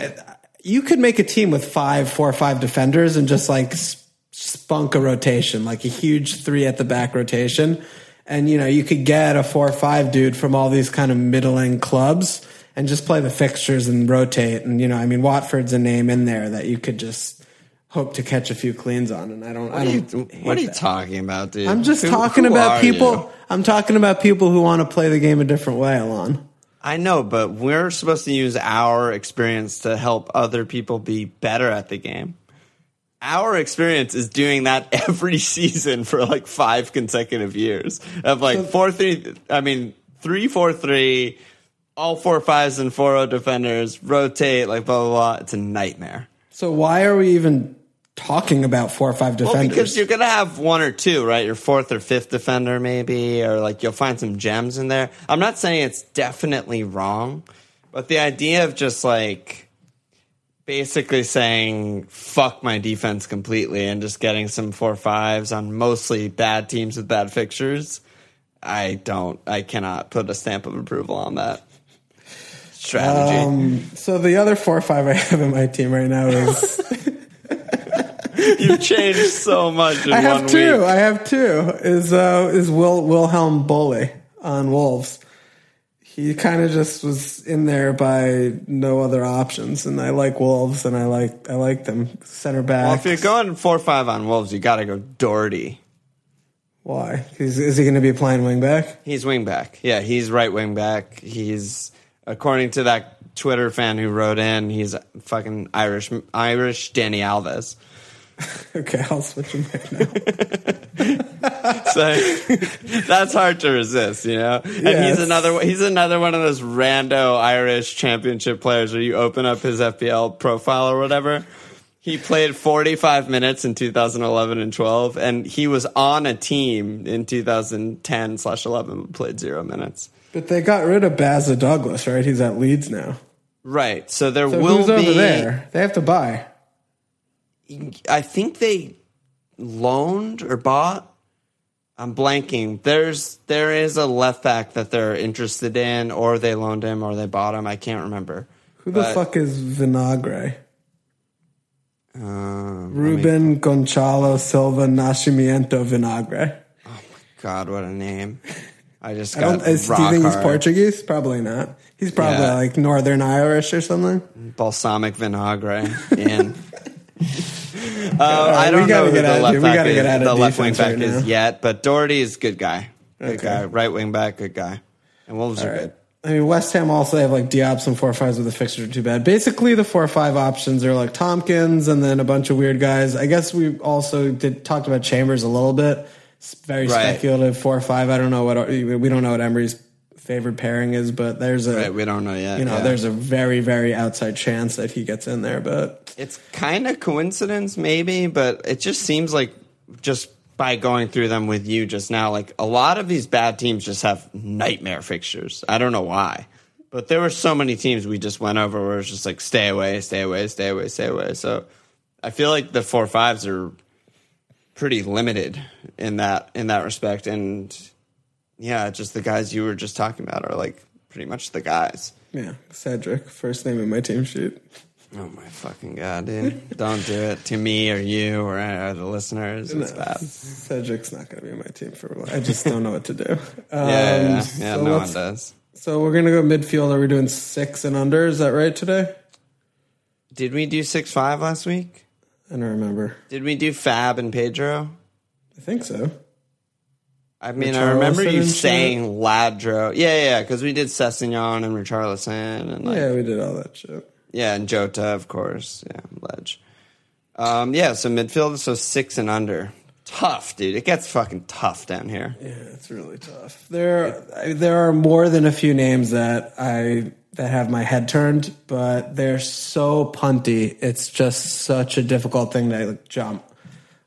You could make a team with five, four or five defenders and just like spunk a rotation, like a huge three at the back rotation. And you know, you could get a four or five dude from all these kind of middling clubs and just play the fixtures and rotate. And you know, I mean, Watford's a name in there that you could just hope to catch a few cleans on. And I don't, I What are you, don't. what are you that. talking about, dude? I'm just Who- talking who about people. you? I'm talking about people who want to play the game a different way, Alon. I know, but we're supposed to use our experience to help other people be better at the game. Our experience is doing that every season for like five consecutive years of like four three. I mean three four three, all four fives and four o defenders rotate like blah blah blah. It's a nightmare. So why are we even talking about four or five Well, defenders? because you're gonna have one or two, right? Your fourth or fifth defender, maybe, or like you'll find some gems in there. I'm not saying it's definitely wrong, but the idea of just like basically saying fuck my defense completely and just getting some four fives on mostly bad teams with bad fixtures, I don't, I cannot put a stamp of approval on that. strategy. Um, so the other four or five I have in my team right now is You've changed so much in I have one two. week. I have two. Is uh is Will Wilhelm Boly on Wolves. He kind of just was in there by no other options, and I like Wolves, and I like I like them center back. Well, if you're going four five on Wolves, you got to go Doherty. Why? Is, is he going to be playing wing back? He's wing back. Yeah, he's right wing back. He's according to that Twitter fan who wrote in, he's fucking Irish Irish Dani Alves. Okay, I'll switch him right now. So that's hard to resist, you know. And Yeah, he's another he's another one of those rando Irish championship players where you open up his FPL profile or whatever. He played 45 minutes in 2011 and 12, and he was on a team in 2010 slash 11, played zero minutes. But they got rid of Bazza Douglas, right? He's at Leeds now. Right. So there So will be. over there? They have to buy. I think they loaned or bought. I'm blanking. There's there is a left back that they're interested in, or they loaned him, or they bought him. I can't remember. Who the But- fuck is Vinagre? Um, Ruben Gonzalo Silva Nascimento Vinagre. Oh my god, what a name! I just I got. don't, is, do you think he's. Portuguese? Probably not. He's probably Yeah. like Northern Irish or something. Balsamic vinagre in. Uh, I don't know who the left we back is, get out of the left wing back right is yet, but Doherty is good guy, good Okay. guy, right wing back, good guy, and Wolves are good. I mean, West Ham also have like Diop and four fives with the fixtures are too bad. Basically, the four or five options are like Tomkins and then a bunch of weird guys. I guess we also did talked about Chambers a little bit. It's very Right. speculative. Four or five. I don't know what we don't know what Emery's favored pairing is, but there's a Right, we don't know yet. you know yeah. there's a very very outside chance that he gets in there. But It's kind of coincidence, maybe, but it just seems like just by going through them with you just now, like a lot of these bad teams just have nightmare fixtures. I don't know why, but there were so many teams we just went over where it's just like stay away, stay away, stay away, stay away. So I feel like the four fives are pretty limited in that in that respect, and yeah, just the guys you were just talking about are like pretty much the guys. yeah, Cedric, first name in my team sheet. Oh my fucking god, dude! Don't do it to me or you or, or the listeners. It's No, bad. Cedric's not going to be in my team for a while. I just don't know what to do. Um, Yeah, yeah, yeah. so no one does. So we're gonna go midfield. Are we doing six and under? Is that right today? Did we do six five last week? I don't remember. Did we do Fab and Pedro? I think so. I mean, I remember you shit? saying Ladro. Yeah, yeah, because we did Sessegnon and Richarlison and like, Yeah, we did all that shit. Yeah, and Jota, of course. Yeah, Ledge. Um, yeah, so midfield, so six and under. Tough, dude. It gets fucking tough down here. Yeah, it's really tough. There, I- there are more than a few names that I that have my head turned, but they're so punty. It's just such a difficult thing to like, jump.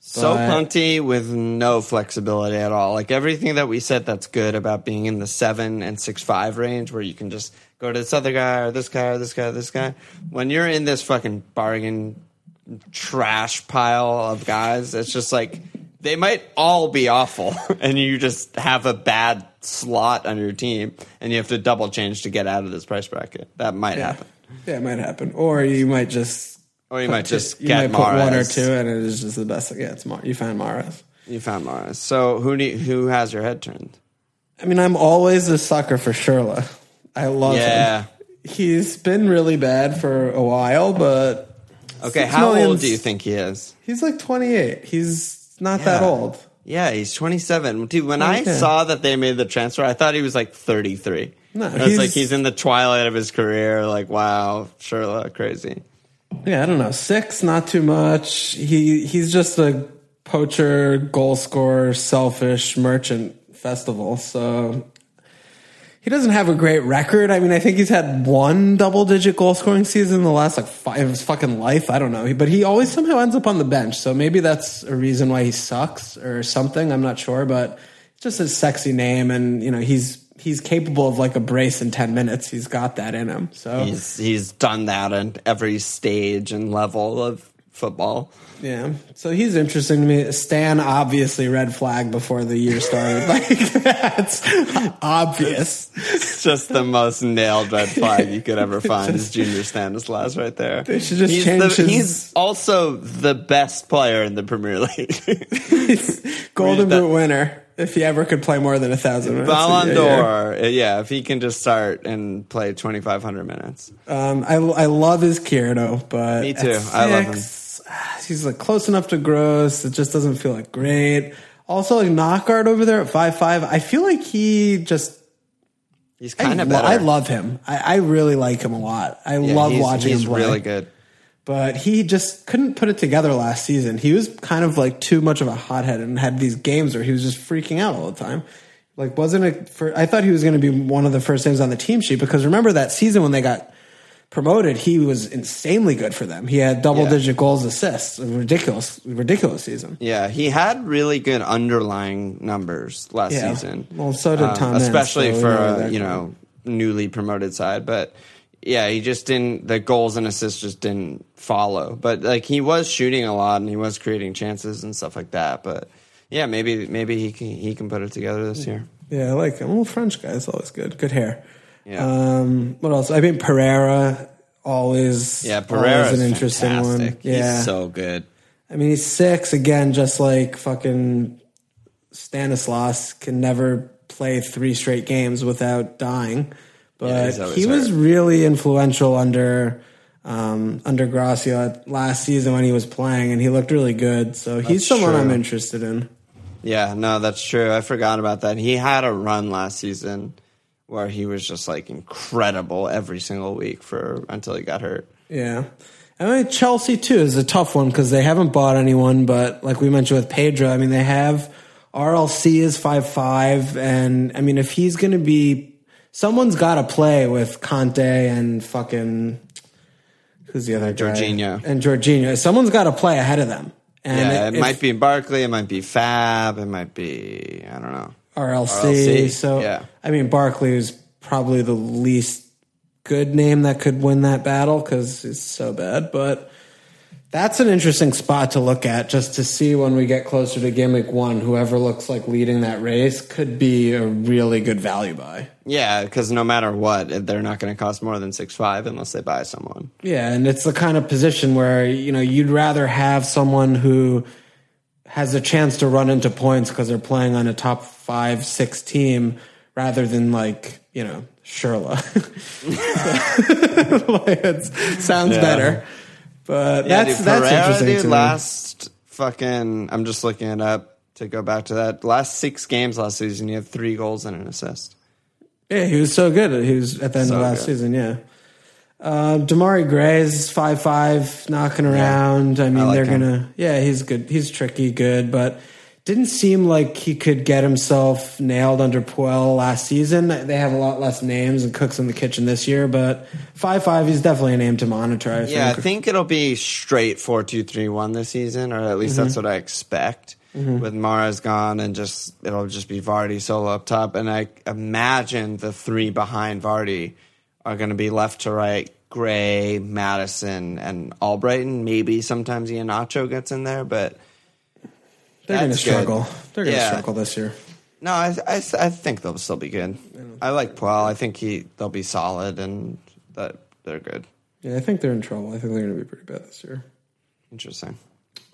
So But- punty with no flexibility at all. Like everything that we said that's good about being in the seven and six five range where you can just go to this other guy or this guy or this guy or this guy. When you're in this fucking bargain trash pile of guys, it's just like they might all be awful and you just have a bad slot on your team and you have to double change to get out of this price bracket. That might happen. Yeah, it might happen, or you might just, Or you might just you get might put one or two, and it is just the best. Yeah, it's Mar- you found Mahrez. You found Mahrez. So who who has your head turned? I mean, I'm always a sucker for Schürrle. I love Yeah. him. He's been really bad for a while, but Okay, Six how old millions- do you think he is? he's like 28. He's not that Yeah. old. Yeah, he's 27. Dude, when I Okay. saw that they made the transfer, I thought he was like 33. No, I was he's- like, he's in the twilight of his career. Like, wow, Schürrle, crazy. Yeah, I don't know. Six, not too much. He he's just a poacher, goal scorer, selfish merchant festival. So he doesn't have a great record. I mean, I think he's had one double digit goal scoring season in the last like five of his fucking life. I don't know. But he always somehow ends up on the bench. So maybe that's a reason why he sucks or something. I'm not sure, but just a sexy name and you know, he's he's capable of like a brace in 10 minutes. He's got that in him. So He's he's done that in every stage and level of football. Yeah. So he's interesting to me. Stan, obviously, red flag before the year started. like, that's obvious. It's just the most nailed red flag you could ever find is Junior Stanislas right there. They should just he's, change the, his- he's also the best player in the Premier League. Golden Boot winner if he ever could play more than a thousand minutes. Ballon d'Or, uh, yeah, if he can just start and play 2,500 minutes. Um, I, I love Izquierdo, but Me too. at I love him. He's like close enough to gross. It just doesn't feel like great. Also, like Knockaert over there at five five. I feel like he just. He's kind of better. I love him. I, I really like him a lot. I Yeah, love he's, watching He's him play. really good. But he just couldn't put it together last season. He was kind of like too much of a hothead and had these games where he was just freaking out all the time. Like, wasn't it for, I thought he was going to be one of the first names on the team sheet because remember that season when they got promoted, he was insanely good for them. He had double Yeah. digit goals, assists, A ridiculous, ridiculous season. Yeah, he had really good underlying numbers last Yeah. season. Well, so did Um, Tom Ince, especially so for a you know newly promoted side. But yeah, he just didn't. The goals and assists just didn't follow. But like he was shooting a lot and he was creating chances and stuff like that. But yeah, maybe maybe he can he can put it together this year. Yeah, I like him. Well, French guy is always good. Good hair. Yeah. Um, what else? I mean, Pereyra always. Yeah, Pereyra is an interesting fantastic. one. Yeah, He's so good. I mean, he's six again, just like fucking Stanislas can never play three straight games without dying. Yeah, But he's always he was really influential under um, under Gracia last season when he was playing, and he looked really good. So he's That's someone I'm interested in. Yeah, no, that's true. I forgot about that. He had a run last season where he was just like incredible every single week for until he got hurt. Yeah. I mean, Chelsea too is a tough one because they haven't bought anyone, but like we mentioned with Pedro, I mean, they have RLC is five five, and I mean, if he's going to be, someone's got to play with Kanté and fucking who's the other guy? Jorginho. and Jorginho. Someone's got to play ahead of them, and yeah, it if- might be Barkley, it might be Fab, it might be I don't know. RLC. RLC, So yeah. I mean, Barkley is probably the least good name that could win that battle because it's so bad. But that's an interesting spot to look at just to see when we get closer to gimmick one. Whoever looks like leading that race could be a really good value buy. Yeah, because no matter what, they're not going to cost more than six five unless they buy someone. Yeah, and it's the kind of position where you know you'd rather have someone who has a chance to run into points because they're playing on a top five, six team rather than like you know Schürrle. like, sounds Yeah. better, but Yeah, that's dude, that's Pereyra, interesting dude, to me. last fucking, I'm just looking it up to go back to that. Last six games last season, he had three goals and an assist. Yeah, he was so good. He was at the end So of last good. season. Yeah. Uh, Demarai Gray's five five knocking around. I mean, like they're him. gonna. Yeah, he's good. He's tricky, good, but didn't seem like he could get himself nailed under Puel last season. They have a lot less names and cooks in the kitchen this year, but five five, he's definitely a name to monitor. I Yeah, I think. think it'll be straight four two three one this season, or at least Mm-hmm. that's what I expect. With Mahrez gone, and just it'll just be Vardy solo up top, and I imagine the three behind Vardy are going to be left to right. Gray, Maddison, and Albrighton. Maybe sometimes Iheanacho gets in there, but they're gonna that's good. struggle. They're gonna Yeah. struggle this year. no, I, I, I think they'll still be good. I like Puel. I think he they'll be solid, and that they're good. Yeah, I think they're in trouble. I think they're gonna be pretty bad this year. Interesting.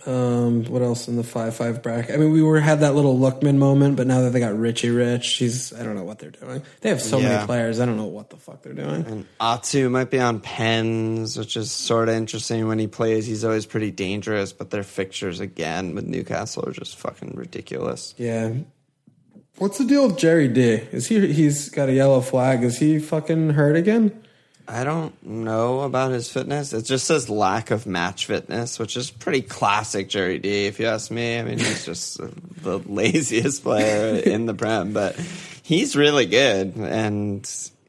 Um, what else in the five five bracket? I mean, we were had that little Lookman moment, but now that they got Richie Rich, he's I don't know what they're doing. They have so Yeah. many players. I don't know what the fuck they're doing. And Atsu might be on pens, which is sort of interesting. When he plays, he's always pretty dangerous, but their fixtures again with Newcastle are just fucking ridiculous. Yeah. What's the deal with Jerry D? Is he he's got a yellow flag? Is he fucking hurt again? I don't know about his fitness. It just says lack of match fitness, which is pretty classic Jerry D, if you ask me. I mean, he's just the laziest player in the Prem, but he's really good. And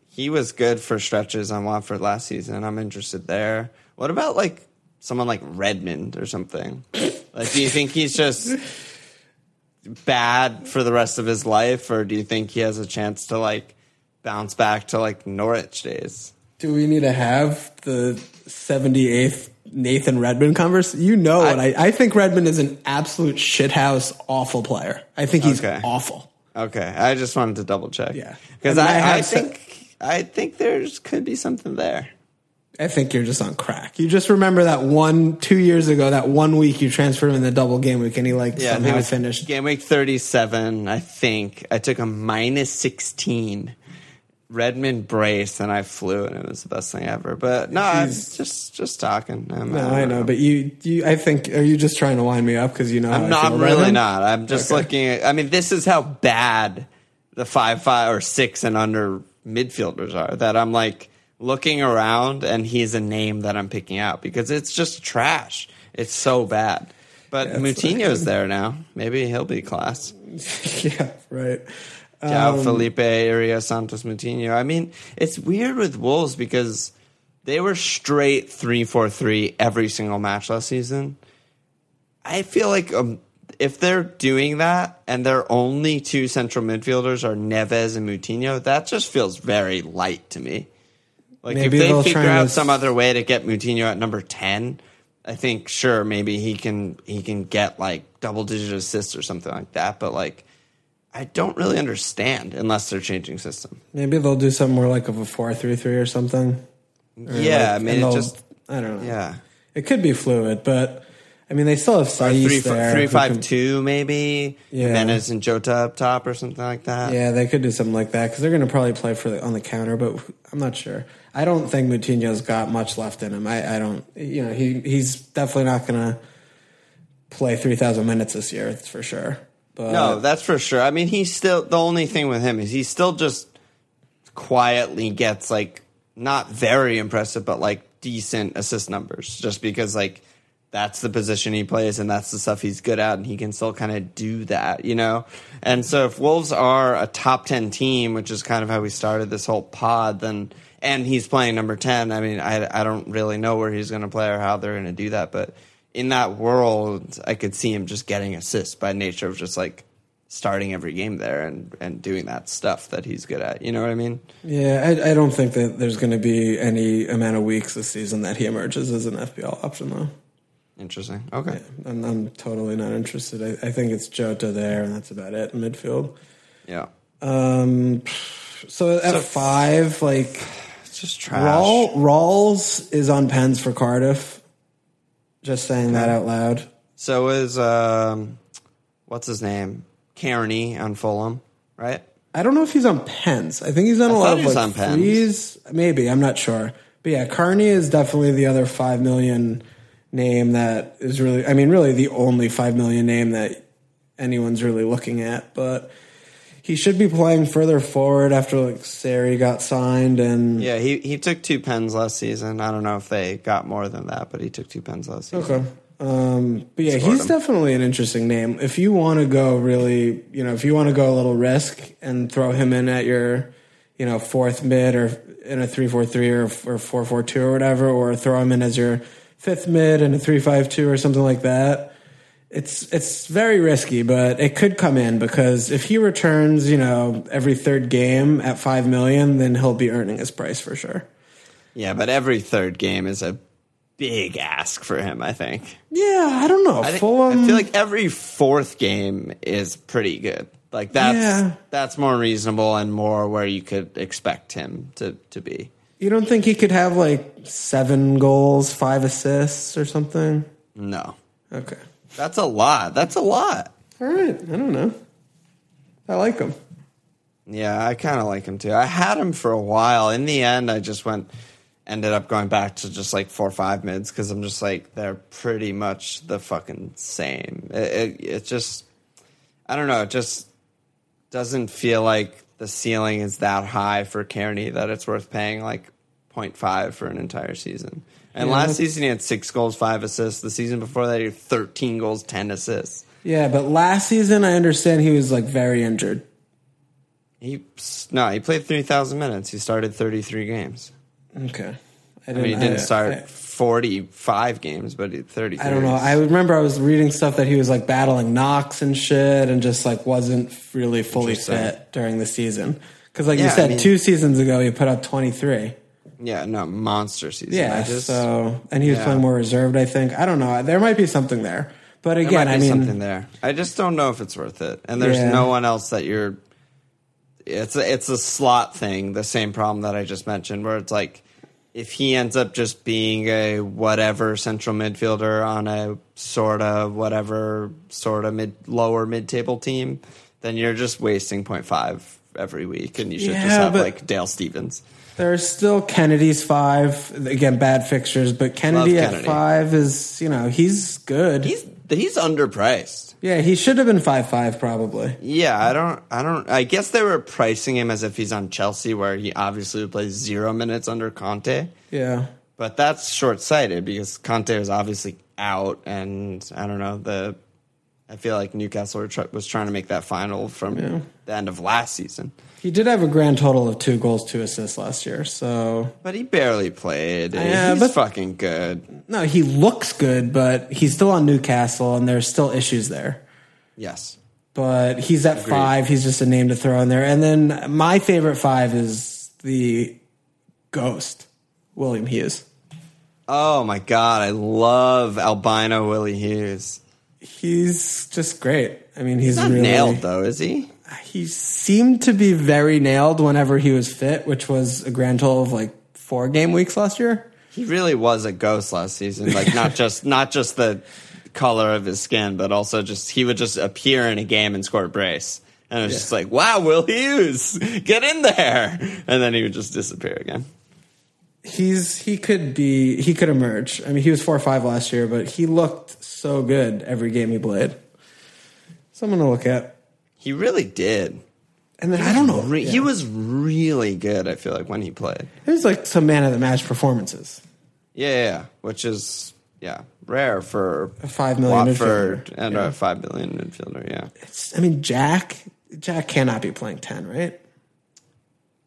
he was good for stretches on Watford last season. I'm interested there. What about like someone like Redmond or something? Like, do you think he's just bad for the rest of his life, or do you think he has a chance to like bounce back to like Norwich days? Do we need to have the seventy eighth Nathan Redmond converse? You know what I, I think Redmond is an absolute shithouse, awful player. I think he's Okay. awful. Okay, I just wanted to double check. Yeah. because I I, I, think I think there's could be something there. I think you're just on crack. You just remember that one two years ago, that one week you transferred him in the double game week, and he like Yeah, I somehow finished. game week 37. I think I took a minus 16 Redmond brace and I flew, and it was the best thing ever. But no, I'm just just talking. I'm, No, uh, I know, but you, you, I think, are you just trying to wind me up because you know? I'm I not about really not. I'm just Okay. looking at. I mean, this is how bad the five five or six and under midfielders are. That I'm like looking around, and he's a name that I'm picking out because it's just trash. It's so bad. But Yeah, Moutinho's there now. Maybe he'll be class. yeah, right. João Um, Felipe, Arias, Santos, Moutinho. I mean, it's weird with Wolves because they were straight 3 4 3 every single match last season. I feel like um, if they're doing that and their only two central midfielders are Neves and Moutinho, that just feels very light to me. Like Maybe if they figure out some other way to get Moutinho at number 10, I think sure maybe he can he can get like double digit assists or something like that, but like I don't really understand unless they're changing system. Maybe they'll do something more like of a four three three or something. Or yeah, like- I mean it just I don't know. yeah. it could be fluid, but I mean, they still have Saïss three, there. Three five can, two maybe. Yeah. Jimenez and Jota up top or something like that. Yeah, they could do something like that because they're going to probably play for the, on the counter, but I'm not sure. I don't think Moutinho's got much left in him. I, I don't, you know, he he's definitely not going to play 3,000 minutes this year. That's for sure. But No, that's for sure. I mean, he's still the only thing with him is he still just quietly gets like not very impressive, but like decent assist numbers, just because like that's the position he plays and that's the stuff he's good at, and he can still kind of do that, you know. And so if Wolves are a top ten team, which is kind of how we started this whole pod, then and he's playing number ten. I mean, I I don't really know where he's going to play or how they're going to do that, but in that world, I could see him just getting assists by nature of just like starting every game there and, and doing that stuff that he's good at. You know what I mean? yeah, I, I don't think that there's going to be any amount of weeks this season that he emerges as an FPL option, though. Interesting. Okay. I'm, I'm totally not interested. I, I think it's Jota there, and that's about it in midfield. Yeah. Um, so at So- five, like It's just trash. Rawl, Ralls is on pens for Cardiff. Just saying that out loud. So is um, what's his name? Cairney on Fulham, right? I don't know if he's on pens. I think he's on a I lot of like on pens. frees. Maybe I'm not sure. But yeah, Cairney is definitely the other five million name that is really. I mean, really the only five million name that anyone's really looking at. But he should be playing further forward after like Seri got signed and Yeah, he he took two pens last season. I don't know if they got more than that, but he took two pens last season. Okay. Um, but yeah, Scored he's him. definitely an interesting name. If you want to go really, you know, if you want to go a little risk and throw him in at your, you know, fourth mid or in a three four three or or four four two or whatever, or throw him in as your fifth mid in a three five two or something like that. It's it's very risky, but it could come in because if he returns, you know, every third game at five million, then he'll be earning his price for sure. Yeah, but every third game is a big ask for him. I think. Yeah, I don't know. I, think, Fulham, I feel like every fourth game is pretty good. Like that's Yeah. that's more reasonable and more where you could expect him to to be. You don't think he could have like seven goals, five assists, or something? No, Okay. That's a lot. That's a lot. All right. I don't know. I like them. Yeah, I kind of like him too. I had him for a while. In the end, I just went, ended up going back to just like four or five mids because I'm just like they're pretty much the fucking same. It, it, it just, I don't know. It just doesn't feel like the ceiling is that high for Cairney that it's worth paying like 0.5 for an entire season. And Yeah, last season he had six goals, five assists. The season before that he had 13 goals, 10 assists. Yeah, but last season I understand he was like very injured. He no, he played 3,000 minutes. He started 33 games. Okay. I mean, he didn't start I, 45 games, but 33. I don't know. I remember I was reading stuff that he was like battling knocks and shit, and just like wasn't really fully fit during the season. Because like Yeah, you I said, mean- two seasons ago he put up twenty three. Yeah, no, monster season. Yeah, I just, so and he was yeah. playing more reserved. I think I don't know. There might be something there, but again, I mean, something there. I just don't know if it's worth it. And there's Yeah. no one else that you're. It's a, it's a slot thing. The same problem that I just mentioned, where it's like, if he ends up just being a whatever central midfielder on a sort of whatever sort of mid lower mid table team, then you're just wasting 0.5 every week, and you should just have but- like Dale Stephens. There's still Kenedy's five. Again, bad fixtures, but Kennedy Love at five is you know he's good. He's he's underpriced. yeah, he should have been five five probably. Yeah, I don't, I don't. I guess they were pricing him as if he's on Chelsea, where he obviously would play zero minutes under Conte. Yeah, But that's short sighted because Conte was obviously out, and I don't know the. I feel like Newcastle was trying to make that final from the end of last season, he did have a grand total of two goals, two assists last year. So but he barely played. Yeah, he's but- fucking good. no, he looks good, but he's still on Newcastle, and there's still issues there. Yes, but he's at five. He's just a name to throw in there. And then my favorite five is the Ghost, William Hughes. Oh my god, I love albino Willie Hughes. He's just great. I mean, he's, He's not really nailed though, is he? He seemed to be very nailed whenever he was fit, which was a grand total of like four game weeks last year. He really was a ghost last season. Like not just not just the color of his skin, but also just he would just appear in a game and score a brace. And it was just like, wow, Will Hughes, get in there. And then he would just disappear again. He's he could be he could emerge. I mean, he was four or five last year, but he looked so good every game he played. Someone to look at. He really did. And then I don't know. Re- yeah. He was really good, I feel like, when he played. It was like some man of the match performances. Yeah, yeah, yeah. which is, yeah, rare for A five million Watford midfielder. and Yeah. a five million midfielder, yeah. I mean, Jack. Jack cannot be playing ten, right?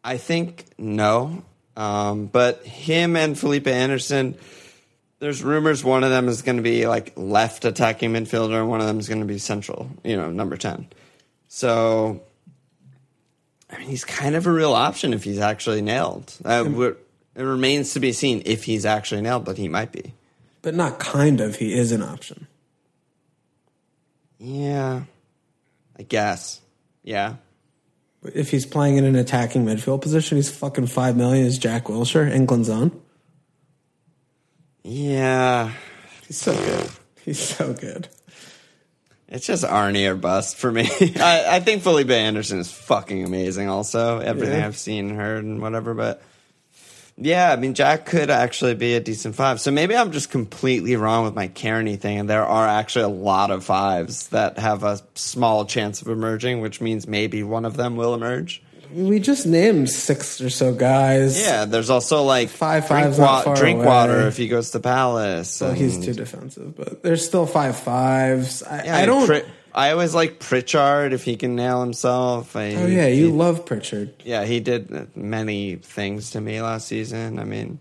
I think no. Um, but him and Felipe Anderson, there's rumors one of them is going to be like left attacking midfielder and one of them is going to be central, you know, number 10. So, I mean, he's kind of a real option if he's actually nailed. Uh, it remains to be seen if he's actually nailed, but he might be. But not kind of. He is an option. Yeah, I guess. Yeah. If he's playing in an attacking midfield position, he's fucking five million. Is Jack Wilshere England's own? Yeah. He's so good. He's so good. It's just Arnie or bust for me. I, I think Felipe Anderson is fucking amazing. Also, everything Yeah. I've seen, heard, and whatever. But yeah, I mean, Jack could actually be a decent five. So maybe I'm just completely wrong with my Cairney thing, and there are actually a lot of fives that have a small chance of emerging, which means maybe one of them will emerge. We just named six or so guys. Yeah, there's also like Five drink, fives not far Drinkwater away. if he goes to Palace. Well, he's too defensive, but there's still five fives. I, Yeah, I don't. Pri- I always like Pritchard if he can nail himself. I, oh yeah, you he- love Pritchard. Yeah, he did many things to me last season. I mean,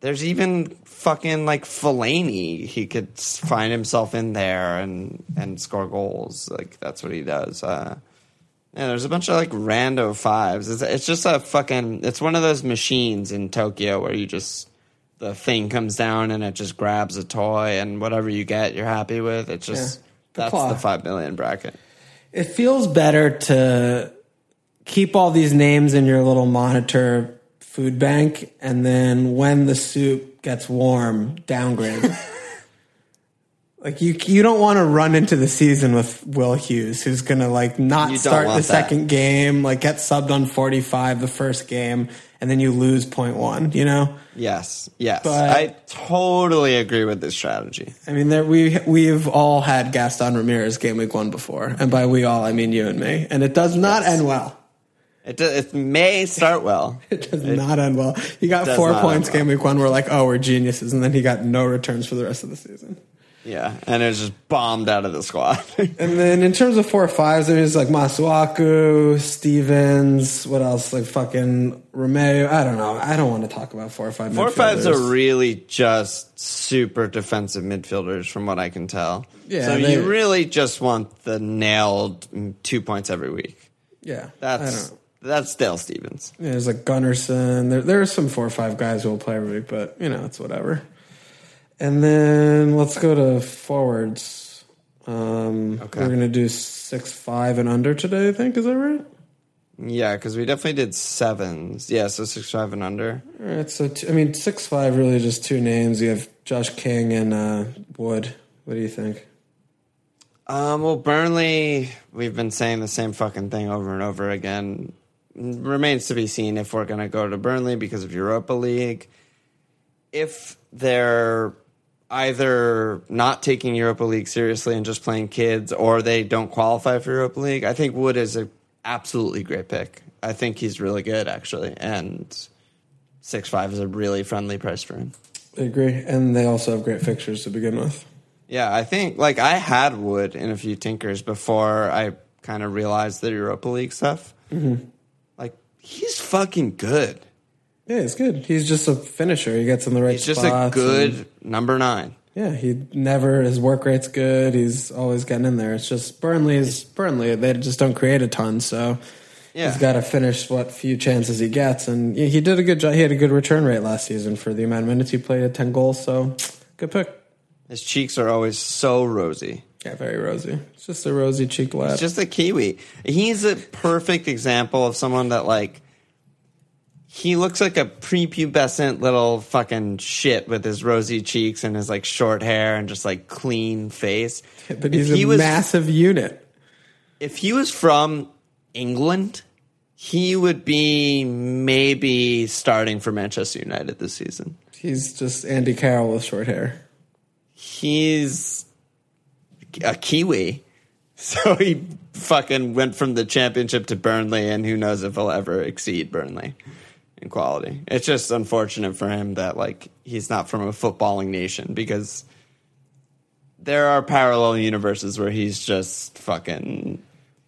there's even fucking like Fellaini. He could find himself in there and and score goals. Like that's what he does. Uh, yeah, there's a bunch of like rando fives. It's, it's just a fucking. It's one of those machines in Tokyo where you just the thing comes down and it just grabs a toy and whatever you get, you're happy with. It's just Yeah. The that's claw. the five million bracket. It feels better to keep all these names in your little monitor food bank, and then when the soup gets warm, downgrade. like you, you don't want to run into the season with Will Hughes, who's gonna like not start the that. second game, like get subbed on forty five the first game, and then you lose point one. You know. Yes, yes, But- I totally agree with this strategy. I mean, there, we we've all had Gaston Ramirez game week one before, and by we all I mean you and me, and it does not Yes. end well. It, do- it may start well. It does not end well. He got four points well. game week one. We're like, oh, we're geniuses, and then he got no returns for the rest of the season. Yeah, and it was just bombed out of the squad. And then in terms of four or fives, there's like Masuaku, Stephens, what else? Like fucking Romeo. I don't know. I don't want to talk about four or five. Four fives are really just super defensive midfielders, from what I can tell. Yeah, so they- you really just want the nailed two points every week. yeah. I That's don't know. That's Dale Stephens. Yeah, There's like Gunnarsson. There, there are some four or five guys who will play every week, but you know it's whatever. And then let's go to forwards. Um, Okay. We're gonna do six five and under today. I think is that right? Yeah, because we definitely did sevens. Yeah, so six five and under. All right. So t- I mean, six five really just two names. You have Josh King and uh, Wood. What do you think? Um, well, Burnley, we've been saying the same fucking thing over and over again. Remains to be seen if we're going to go to Burnley because of Europa League. If they're either not taking Europa League seriously and just playing kids, or they don't qualify for Europa League, I think Wood is an absolutely great pick. I think he's really good actually, and six five is a really friendly price for him. I agree. And they also have great fixtures to begin with. Yeah, I think like I had Wood in a few tinkers before I kind of realized the Europa League stuff. Mm-hmm. Like he's fucking good. Yeah, he's good. He's just a finisher. He gets in the right He's just a good and- number nine. Yeah, he never his work rate's good. He's always getting in there. It's just Burnley is Burnley. They just don't create a ton, so Yeah. he's got to finish what few chances he gets. And he he did a good job. He had a good return rate last season for the amount of minutes he played at ten goals. So good pick. His cheeks are always so rosy. Yeah, very rosy. It's just a rosy cheek lad. It's just a Kiwi. He's a perfect example of someone that like he looks like a prepubescent little fucking shit with his rosy cheeks and his like short hair and just like clean face. but If he's he a was- massive unit. if he was from England, he would be maybe starting for Manchester United this season. He's just Andy Carroll with short hair. He's a Kiwi. So he fucking went from the championship to Burnley, and who knows if he'll ever exceed Burnley quality. It's just unfortunate for him that like he's not from a footballing nation because there are parallel universes where he's just fucking.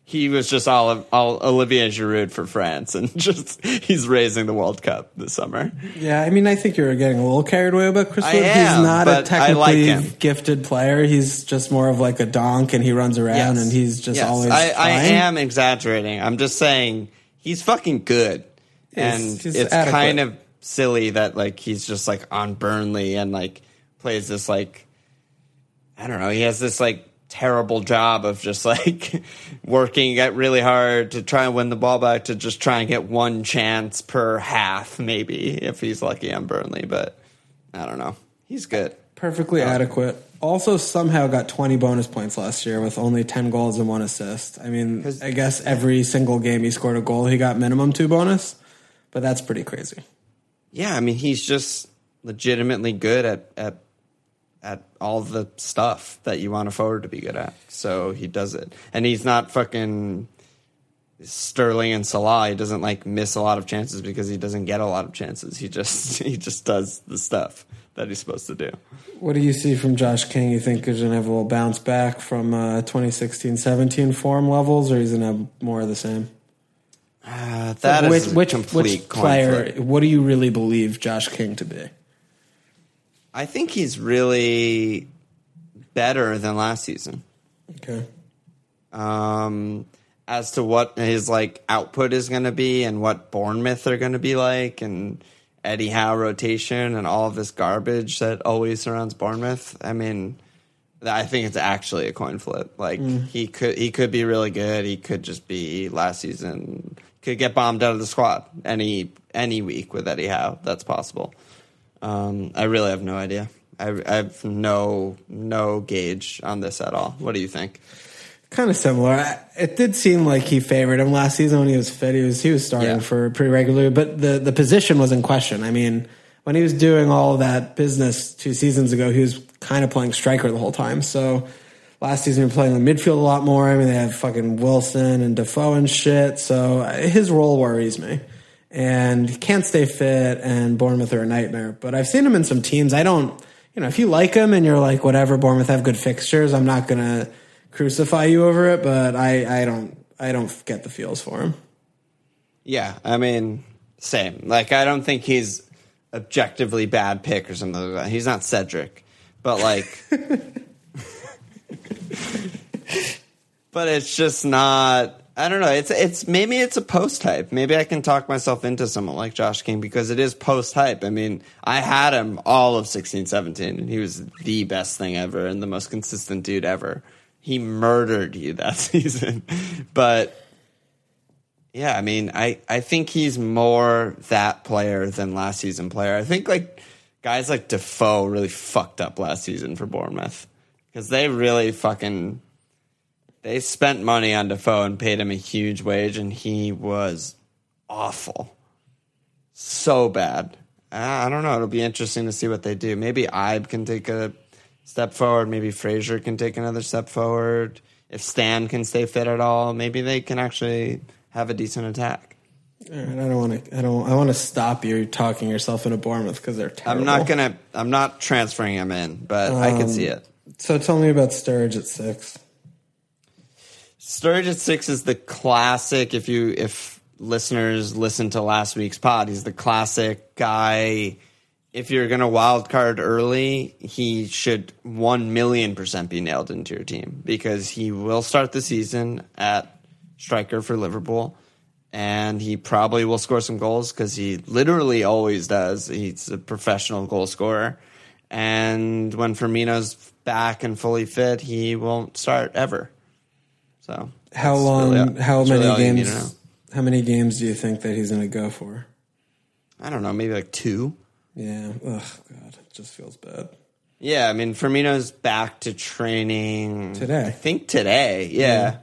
He was just all, all Olivier Giroud for France, and just he's raising the World Cup this summer. Yeah, I mean, I think you're getting a little carried away about Chris I Wood. am, he's not a like technically him. gifted player. He's just more of like a donk, and he runs around, Yes. and he's just Yes. always. I, I am exaggerating. I'm just saying he's fucking good, and he's it's adequate. kind of silly that like he's just like on Burnley and like plays this like I don't know. He has this like terrible job of just like working get really hard to try and win the ball back to just try and get one chance per half maybe if he's lucky on Burnley but I don't know he's good perfectly adequate. Also, somehow got 20 bonus points last year with only 10 goals and one assist. I mean, I guess every single game he scored a goal, he got minimum two bonus, but that's pretty crazy. yeah I mean he's just legitimately good at at at all the stuff that you want a forward to be good at so he does it and he's not fucking Sterling and Salah, he doesn't like miss a lot of chances because he doesn't get a lot of chances. He just he just does the stuff that he's supposed to do. What do you see from Josh King? You think he's going to have a little bounce back from uh, 2016 17 form levels, or he's going to have more of the same? Uh, that is which a which, player? flip. What do you really believe Josh King to be? I think he's really better than last season. Okay. Um, as to what his like output is going to be and what Bournemouth are going to be like and Eddie Howe rotation and all of this garbage that always surrounds Bournemouth. I mean, I think it's actually a coin flip. Like he could he could be really good. He could just be last season could get bombed out of the squad any any week with Eddie Howe. That's possible. Um, I really have no idea. I, I have no no gauge on this at all. What do you think? Kind of similar. It did seem like he favored him last season when he was fit. He was he was starting Yeah. for pretty regularly, but the the position was in question. I mean, when he was doing all that business two seasons ago, he was kind of playing striker the whole time. So last season was playing in the midfield a lot more. I mean, they have fucking Wilson and Defoe and shit. So uh, his role worries me. And he can't stay fit, and Bournemouth are a nightmare. But I've seen him in some teams. I don't, you know, if you like him and you're like, whatever, Bournemouth have good fixtures, I'm not gonna crucify you over it. But I, I don't, I don't get the feels for him. Yeah, I mean, same. Like, I don't think he's objectively bad pick or something like that. He's not Cedric, but like, but it's just not. I don't know. It's it's maybe it's a post hype. Maybe I can talk myself into someone like Josh King because it is post hype. I mean, I had him all of 16, 17, and he was the best thing ever and the most consistent dude ever. He murdered you that season, but yeah, I mean, I I think he's more that player than last season player. I think like guys like Defoe really fucked up last season for Bournemouth because they really fucking they spent money on Defoe and paid him a huge wage, and he was awful, so bad. I don't know. It'll be interesting to see what they do. Maybe Ibe can take a step forward. Maybe Fraser can take another step forward. If Stan can stay fit at all, maybe they can actually have a decent attack. All right, I don't want to. I don't. I want to stop you talking yourself into Bournemouth because they're terrible. I'm not gonna. I'm not transferring him in, but I can um, see it. So tell me about Sturridge at six. Sturridge at six is the classic. If you if listeners listen to last week's pod, he's the classic guy. If you're gonna wild card early, he should one million percent be nailed into your team because he will start the season at striker for Liverpool, and he probably will score some goals because he literally always does. He's a professional goal scorer, and when Firmino's back and fully fit, he won't start ever. So How long? really- how many really all you need to games? How many games do you think that he's going to go for? I don't know, maybe like two. Yeah. Ugh, God, it just feels bad. Yeah, I mean Firmino's back to training Today. I think today. Yeah.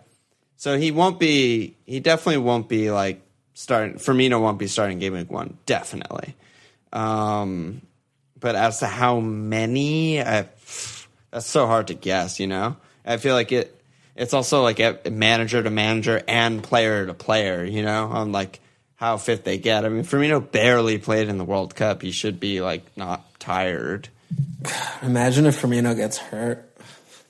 So he won't be. He definitely won't be like starting. Firmino won't be starting game week one. Definitely. Um, but as to how many, I, that's so hard to guess. You know, I feel like it. It's also like a manager to manager and player to player. You know, on like how fit they get. I mean, Firmino barely played in the World Cup. He should be like not tired. Imagine if Firmino gets hurt.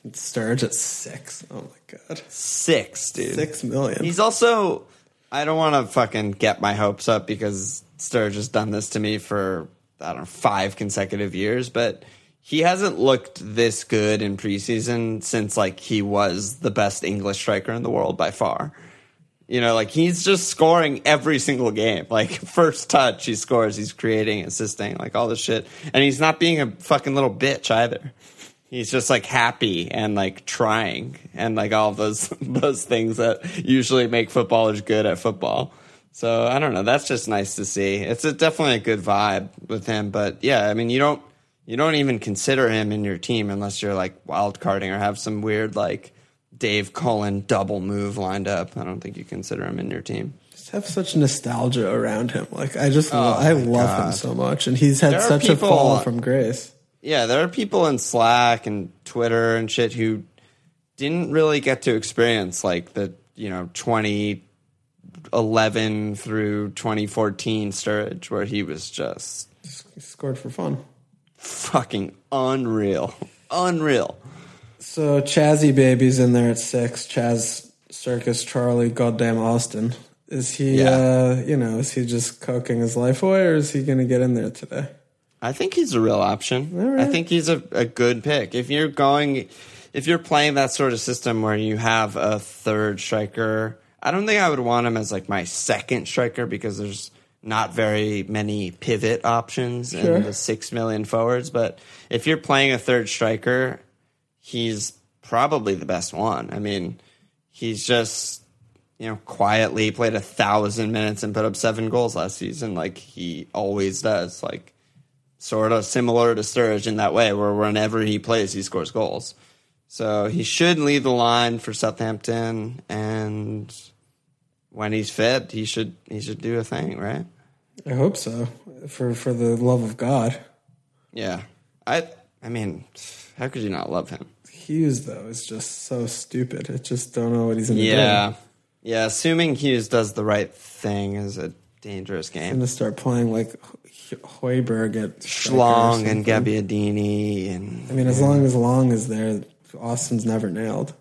Sturridge at six. Oh my god, Six, dude. six million. He's also. I don't want to fucking get my hopes up because Sturridge has done this to me for I don't know five consecutive years, but he hasn't looked this good in preseason since like he was the best English striker in the world by far. You know, like he's just scoring every single game. Like first touch, he scores. He's creating, assisting, like all this shit, and he's not being a fucking little bitch either. He's just like happy and like trying and like all those those things that usually make footballers good at football. So I don't know. That's just nice to see. It's a, definitely a good vibe with him. But yeah, I mean, you don't you don't even consider him in your team unless you're like wild carding or have some weird like Dave Cullen double move lined up. I don't think you consider him in your team. just have such nostalgia around him. Like I just, oh lo- I Oh love him so much, and he's had such a people- fall from grace. Yeah, there are people in Slack and Twitter and shit who didn't really get to experience like the you know 2011 through 2014 Sturridge, where he was just He scored for fun. fucking unreal, unreal. So Chazzy Baby's in there at six. Chaz Circus Charlie Goddamn Austin. Is he? Yeah. uh You know, is he just coking his life away, or is he going to get in there today? I think he's a real option. Right. I think he's a, a good pick. If you're going, if you're playing that sort of system where you have a third striker, I don't think I would want him as like my second striker because there's not very many pivot options Sure. in the six million forwards. But if you're playing a third striker, he's probably the best one. I mean, he's just you know quietly played a thousand minutes and put up seven goals last season, like he always does. Like sort of similar to Sturridge in that way, where whenever he plays, he scores goals. So he should lead the line for Southampton, and when he's fit, he should he should do a thing, right? I hope so. For for the love of God, Yeah, I I mean, how could you not love him? Hughes though is just so stupid. I just don't know what he's going to do. Yeah, yeah. Assuming Hughes does the right thing is a dangerous game. gonna start playing like Hoiberg at Schlong and. Gabbiadini and I mean, as long as Long is there, Austin's never nailed.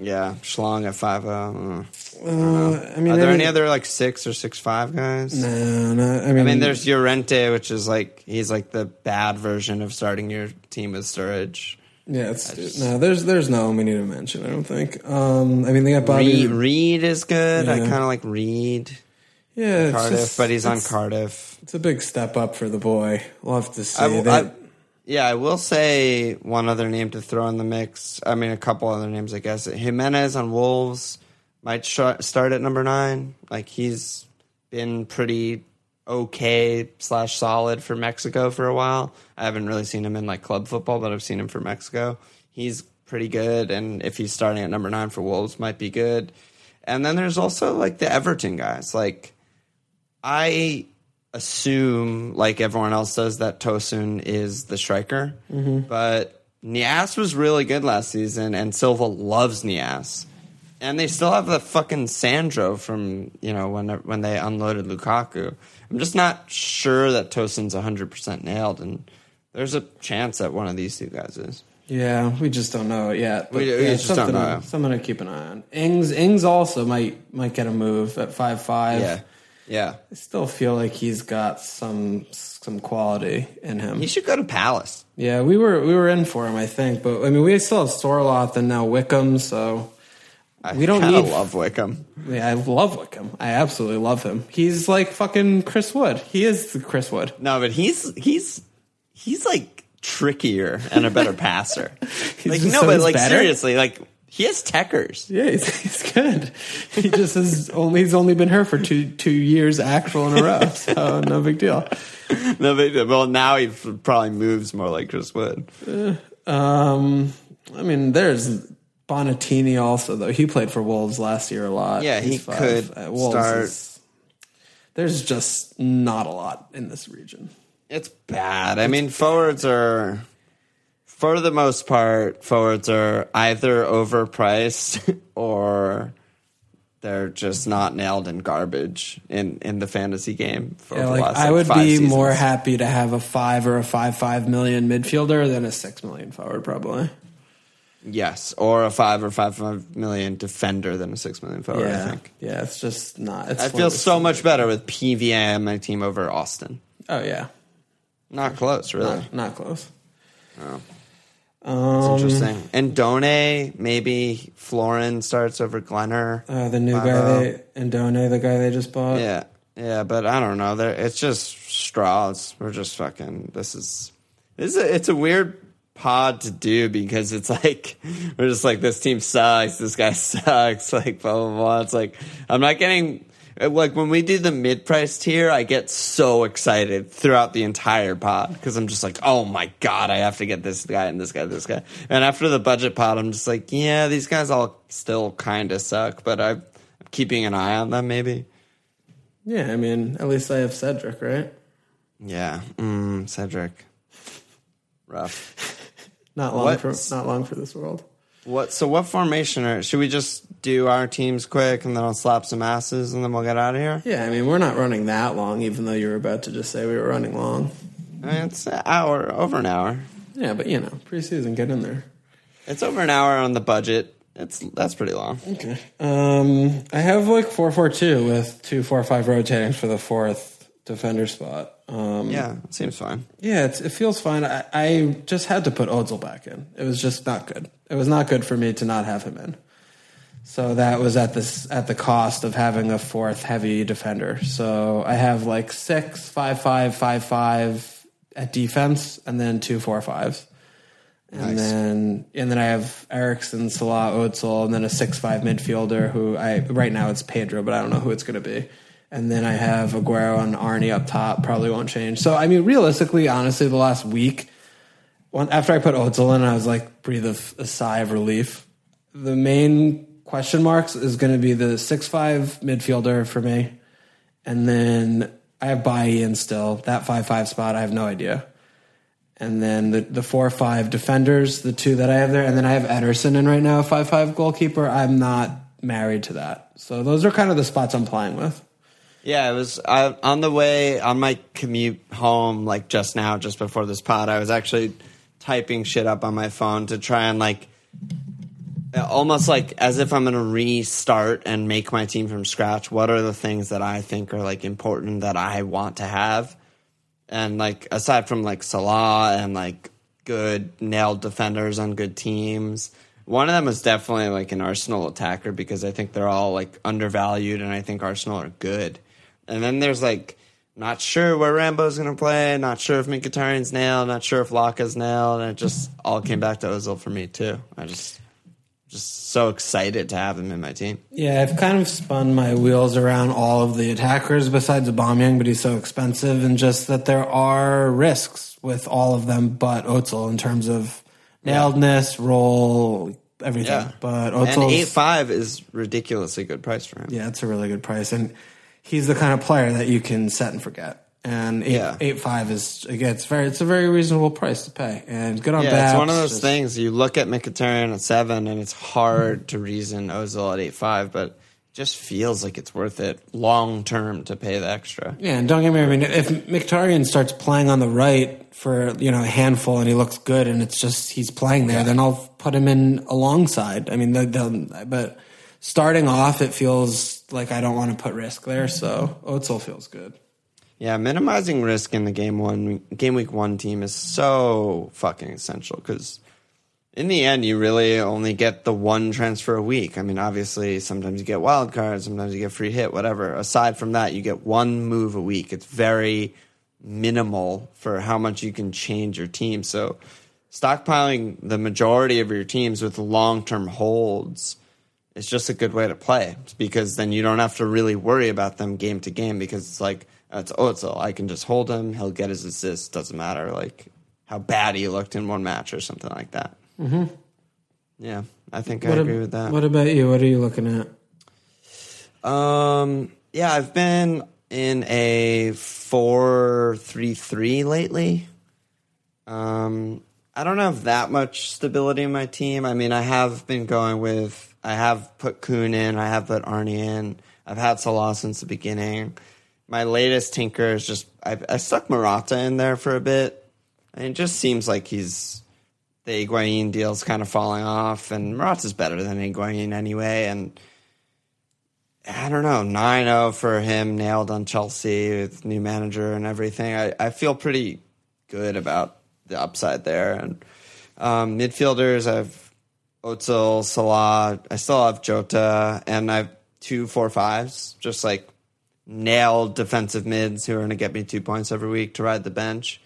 Yeah, Schlong at five zero. Uh, I mean, Are there I any other like six or six five guys? No, no. I mean, I mean, there's Llorente, which is like he's like the bad version of starting your team with Sturridge. Yeah, it's no. There's there's no we need to mention. I don't think. Um, I mean, they got Bobby Reid, Reid is good. I kind of like Reid. Yeah, it's Cardiff, just- but he's on Cardiff. It's a big step up for the boy. We'll have to see. I, They- yeah, I will say one other name to throw in the mix. I mean, a couple other names, I guess. Jimenez on Wolves might sh- start at number nine. Like he's been pretty okay slash solid for Mexico for a while. I haven't really seen him in like club football, but I've seen him for Mexico. He's pretty good, and if he's starting at number nine for Wolves, might be good. And then there's also like the Everton guys, like. I assume, like everyone else does, that Tosun is the striker. Mm-hmm. But Niasse was really good last season, and Silva loves Niasse. And they still have the fucking Sandro from you know when when they unloaded Lukaku. I'm just not sure that Tosun's 100 percent nailed, and there's a chance that one of these two guys is. yeah, we just don't know it yet. But We- we yeah, just don't something, know. To, something to keep an eye on. Ings Ings also might might get a move at five five. Yeah, yeah. I still feel like he's got some some quality in him. He should go to Palace. Yeah, we were we were in for him, I think, but I mean, we still have Sorloth and now Wickham, so I We don't need- love Wickham. yeah, I love Wickham. I absolutely love him. He's like fucking Chris Wood. He is Chris Wood. No, but he's he's he's like trickier and a better passer. like no, but like better? seriously, like he has techers. Yeah, he's, he's good. He just has only he's only been here for two two years actual in a row, so no big deal. No, but well now he probably moves more like Chris Wood. Um, I mean, there's Bonatini also though. He played for Wolves last year a lot. Yeah, he He's five. could Uh, Wolves start- is- there's just not a lot in this region. It's bad. I mean, forwards are for the most part, forwards are either overpriced or they're just not nailed in garbage in, in the fantasy game. For Yeah, like last, I would be seasons. more happy to have a five or a five five million midfielder than a six million forward, probably. Yes, or a five or five five million defender than a six million forward. I yeah, think. yeah, it's just not. It's I feel so much better with PVA on my team over Austin. Oh yeah, Not close, really. not, not close. Oh. It's interesting. Andone, maybe Florin starts over Glenner. Uh, the new guy they Andone, the guy they just bought. Yeah, yeah, but I don't know. There, it's just straws. We're just fucking. This is this is a, it's a weird pod to do because it's like we're just like this team sucks. This guy sucks. Like blah blah blah. It's like I'm not getting. Like when we do the mid price tier, I get so excited throughout the entire pod because I'm just like, oh my god, I have to get this guy and this guy, this guy. And after the budget pod, I'm just like, yeah, these guys all still kind of suck, but I'm keeping an eye on them maybe. yeah. I mean, at least I have Cedric, right? Yeah, mm, Cedric. Rough. Not long What- for not long for this world. What? So, what formation are? Should we just do our teams quick and then I'll slap some asses and then we'll get out of here? Yeah, I mean, we're not running that long, even though you were about to just say we were running long. I mean, it's an hour, over an hour. Yeah, but you know, preseason, get in there. It's over an hour on the budget. It's that's pretty long. Okay. Um, I have like four four two with two four five rotating for the fourth defender spot. Um, Yeah, it seems fine. yeah, it's, it feels fine. I, I just had to put Ozil back in. It was just not good. It was not good for me to not have him in. So that was at this at the cost of having a fourth heavy defender. So I have like six five five five five at defense, and then two four fives. And Nice. then and then I have Eriksen, Salah, Ozil, and then a six five midfielder who I right now it's Pedro, but I don't know who it's going to be. And then I have Aguero and Arnie up top. Probably won't change. So I mean, realistically, honestly, the last week, after I put Ozil in, I was like breathe a sigh of relief. The main question marks is going to be the six five midfielder for me, and then I have Bailly in still that five five spot. I have no idea and then the the four five defenders, the two that I have there, and then I have Ederson in right now, five five goalkeeper. I'm not married to that, so those are kind of the spots I'm playing with. Yeah, it was I, on the way on my commute home, like just now, just before this pod. I was actually typing shit up on my phone to try and like, almost like as if I'm going to restart and make my team from scratch. What are the things that I think are like important that I want to have? And like aside from like Salah and like good nailed defenders on good teams. One of them is definitely like an Arsenal attacker because I think they're all like undervalued and I think Arsenal are good. And then there's like not sure where Rambo's going to play, not sure if Mkhitaryan's nailed, not sure if Laka's nailed, and it just all came back to Ozil for me too. I just just so excited to have him in my team. Yeah, I've kind of spun my wheels around all of the attackers besides Aubameyang, but he's so expensive, and just that there are risks with all of them, but Ozil in terms of nailedness, role, everything. Yeah, But and Ozil's eight five is ridiculously good price for him. Yeah, it's a really good price, and he's the kind of player that you can set and forget. And eight, Yeah. eight five is again, it's very, it's a very reasonable price to pay, and good on Yeah, Babs, it's one of those just- things. You look at Mkhitaryan at seven, and it's hard to reason Ozil at eight five, but just feels like it's worth it long term to pay the extra. Yeah, and don't get me. wrong, I mean, if Mkhitaryan starts playing on the right for you know a handful, and he looks good, and it's just he's playing there, then I'll put him in alongside. I mean, they'll, they'll, but starting off, it feels like I don't want to put risk there, so Ozil feels good. Yeah, minimizing risk in the game one game week one team is so fucking essential because in the end you really only get the one transfer a week. I mean, obviously sometimes you get wild cards, sometimes you get free hit, whatever. Aside from that, you get one move a week. It's very minimal for how much you can change your team. So stockpiling the majority of your teams with long term holds is just a good way to play because then you don't have to really worry about them game to game because it's like it's Ozil. I can just hold him. He'll get his assists. Doesn't matter like how bad he looked in one match or something like that. Mm-hmm. Yeah, I think I What agree ab- with that. What about you? What are you looking at? Um, yeah, I've been in a four-three-three lately. Um, I don't have that much stability in my team. I mean, I have been going with, I have put Kuhn in, I have put Arnie in, I've had Salah since the beginning. My latest tinker is just, I, I stuck Morata in there for a bit. And it just seems like he's, the Higuain deal's kind of falling off, and Morata's better than Higuain anyway, and I don't know, 9 0 for him, nailed on Chelsea with new manager and everything. I, I feel pretty good about the upside there. And um, midfielders, I've Ozil, Salah, I still have Jota, and I have two four fives, just like nailed defensive mids who are going to get me two points every week to ride the bench.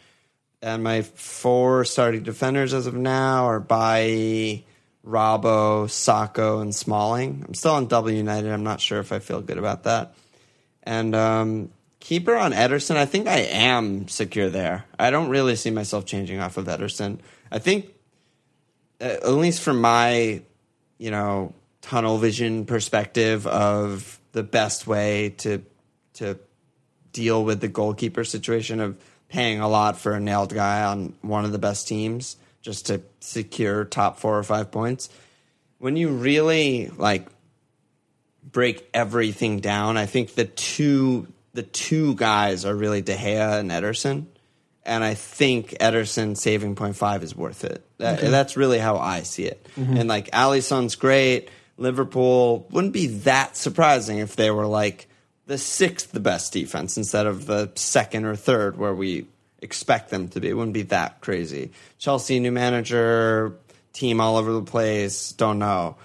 And my four starting defenders as of now are by Robbo, Sakho, and Smalling. I'm still on double United. I'm not sure if I feel good about that. And um, keeper on Ederson, I think I am secure there. I don't really see myself changing off of Ederson. I think, Uh, at least from my, you know, tunnel vision perspective of the best way to to deal with the goalkeeper situation of paying a lot for a nailed guy on one of the best teams just to secure top four or five points. When you really like break everything down, I think the two the two guys are really De Gea and Ederson. And I think Ederson saving 0.5 is worth it. That, That's really how I see it. Mm-hmm. And like Alisson's great. Liverpool wouldn't be that surprising if they were like the sixth best defense instead of the second or third where we expect them to be. It wouldn't be that crazy. Chelsea new manager, team all over the place, don't know.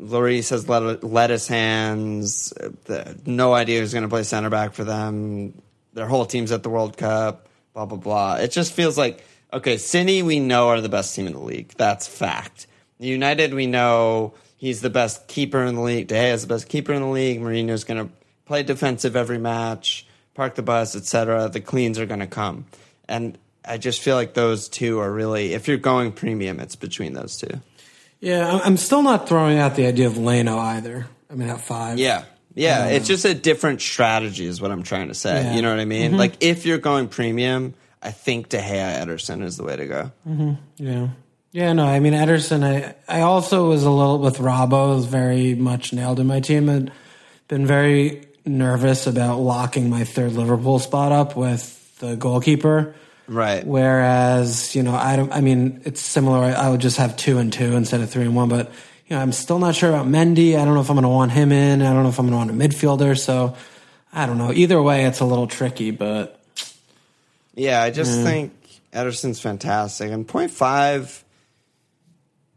Lloris has let- lettuce hands. the- No idea who's going to play center back for them. Their whole team's at the World Cup. Blah blah blah. It just feels like okay. City we know are the best team in the league. That's fact. United we know he's the best keeper in the league. De Gea is the best keeper in the league. Mourinho's going to play defensive every match, park the bus, etc. The cleans are going to come, and I just feel like those two are really. If you're going premium, it's between those two. Yeah, I'm- I'm still not throwing out the idea of Leno either. I mean, at five. Yeah. Yeah, it's um, just a different strategy, is what I'm trying to say. Yeah. You know what I mean? Mm-hmm. Like, if you're going premium, I think De Gea Ederson is the way to go. Mm-hmm. Yeah. Yeah, no, I mean Ederson. I I also was a little with Robbo. Was very much nailed in my team. Had been very nervous about locking my third Liverpool spot up with the goalkeeper. Right. Whereas you know I don't. I mean it's similar. I, I would just have two and two instead of three and one. But you know I'm still not sure about Mendy. I don't know if I'm going to want him in. I don't know if I'm going to want a midfielder. So I don't know. Either way, it's a little tricky. But Yeah, I just think Ederson's fantastic. And point five,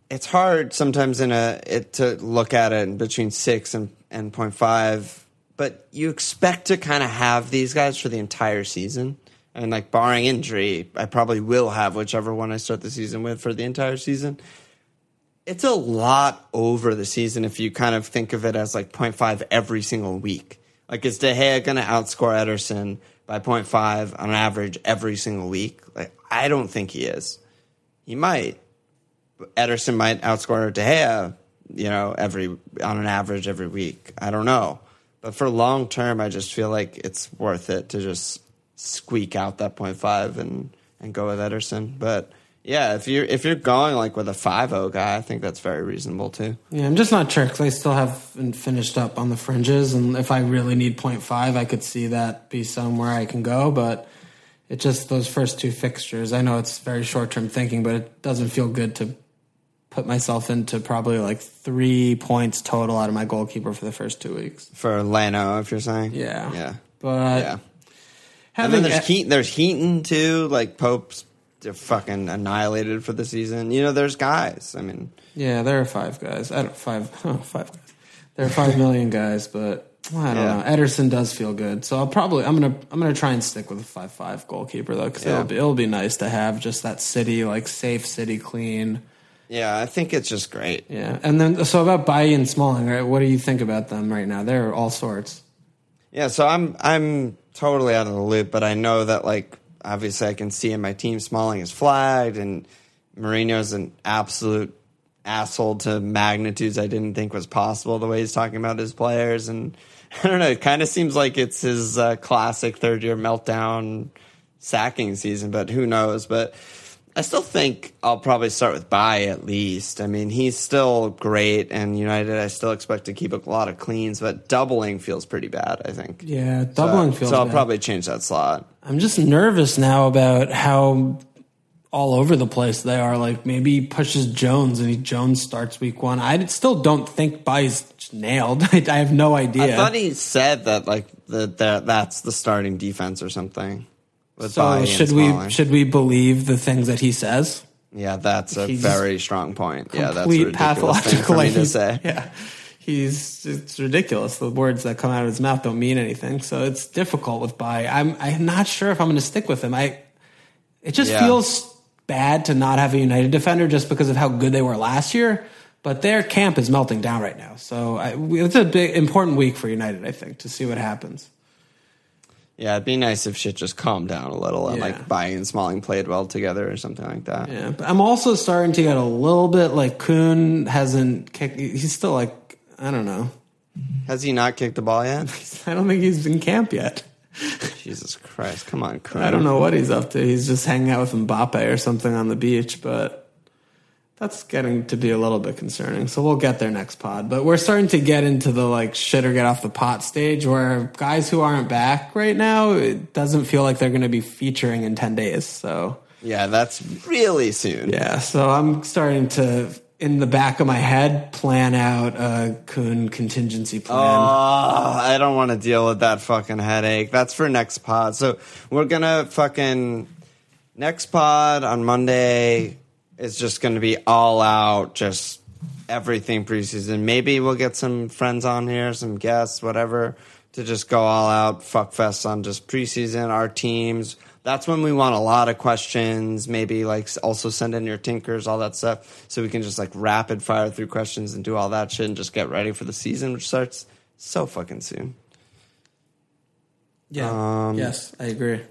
it's hard sometimes in a it to look at it in between six and and point five, but you expect to kind of have these guys for the entire season. And like barring injury, I probably will have whichever one I start the season with for the entire season. It's a lot over the season if you kind of think of it as like 0.5 every single week. Like is De Gea going to outscore Ederson by 0.5 on average every single week? Like I don't think he is. He might. Ederson might outscore De Gea, you know, every on an average every week. I don't know. But for long term, I just feel like it's worth it to just squeak out that 0.5 and and go with Ederson. But yeah, if you're if you're going like with a 5-0 guy, I think that's very reasonable too. Yeah, I'm just not sure because I still haven't finished up on the fringes, and if I really need 0.5, I could see that be somewhere I can go. But it just those first two fixtures. I know it's very short term thinking, but it doesn't feel good to put myself into probably like three points total out of my goalkeeper for the first two weeks. For Leno, if you're saying. Yeah. Yeah. But yeah. And then there's Heat, there's Heaton too. Like Pope's fucking annihilated for the season. You know, there's guys. I mean, yeah, there are five guys. I don't five oh, five guys. There are five million guys, but I don't Yeah. know. Ederson does feel good, so I'll probably I'm gonna I'm gonna try and stick with a five five goalkeeper though, because Yeah. it'll be it'll be nice to have just that city like safe city clean. yeah, I think it's just great. Yeah, and then so about Bailly and Smalling, right? What do you think about them right now? They're all sorts. Yeah, so I'm I'm totally out of the loop, but I know that like obviously I can see in my team Smalling is flagged and Mourinho's an absolute asshole to magnitudes I didn't think was possible the way he's talking about his players. And I don't know, it kind of seems like it's his uh, classic third year meltdown sacking season, but who knows, but I still think I'll probably start with Bay at least. I mean, he's still great, and United, I still expect to keep a lot of cleans, but doubling feels pretty bad, I think. Yeah, doubling so, feels. So I'll bad. probably change that slot. I'm just nervous now about how all over the place they are. Like maybe he pushes Jones and he Jones starts week one. I still don't think Bailly's nailed. I, I have no idea. I thought he said that like the, that that's the starting defense or something. So should we should we believe the things that he says? Yeah, that's a He's very strong point. Yeah, that's a ridiculous thing to say. Yeah. He's it's ridiculous. The words that come out of his mouth don't mean anything. So it's difficult with Bay. I'm I'm not sure if I'm going to stick with him. I it just Yeah. feels bad to not have a United defender just because of how good they were last year. But their camp is melting down right now. So I, it's a big important week for United. I think to see what happens. Yeah, it'd be nice if shit just calmed down a little and Yeah. like Bailly and Smalling played well together or something like that. Yeah, but I'm also starting to get a little bit like Kuhn hasn't kicked. He's still like I don't know. Has he not kicked the ball yet? I don't think he's in camp yet. Jesus Christ! Come on, Kuhn. I don't know what he's up to. He's just hanging out with Mbappe or something on the beach, but that's getting to be a little bit concerning. So we'll get there next pod. But we're starting to get into the like shit or get off the pot stage where guys who aren't back right now, it doesn't feel like they're going to be featuring in 10 days. So Yeah, that's really soon. yeah, so I'm starting to, in the back of my head, plan out a Kuhn contingency plan. Oh, I don't want to deal with that fucking headache. That's for next pod. So we're gonna fucking next pod on Monday is just gonna be all out, just everything preseason. Maybe we'll get some friends on here, some guests, whatever, to just go all out fuck fest on just preseason, our teams. That's when we want a lot of questions. Maybe like also send in your tinkers, all that stuff, so we can just like rapid fire through questions and do all that shit and just get ready for the season, which starts so fucking soon. yeah. um, yes, I agree.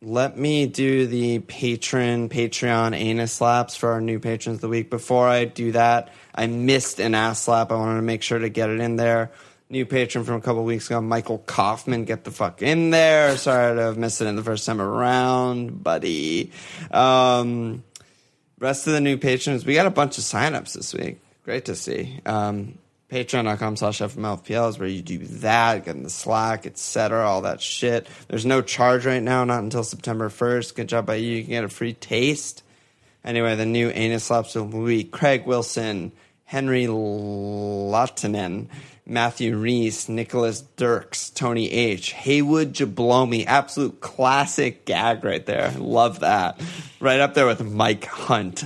Let me do the patron Patreon anus slaps for our new patrons of the week. Before I do that, I missed an ass slap. I wanted to make sure to get it in there. New patron from a couple weeks ago, Michael Kaufman, get the fuck in there. Sorry to have missed it in the first time around, buddy. Um, rest of the new patrons, we got a bunch of signups this week. Great to see. Um, Patreon.com slash FMLFPL is where you do that, get in the Slack, etc., all that shit. There's no charge right now, not until September 1st. Good job by you. You can get a free taste. Anyway, the new anus slaps the week Craig Wilson, Henry Lottinen, Matthew Reese, Nicholas Dirks, Tony H, Haywood Jablomi, absolute classic gag right there. Love that. Right up there with Mike Hunt.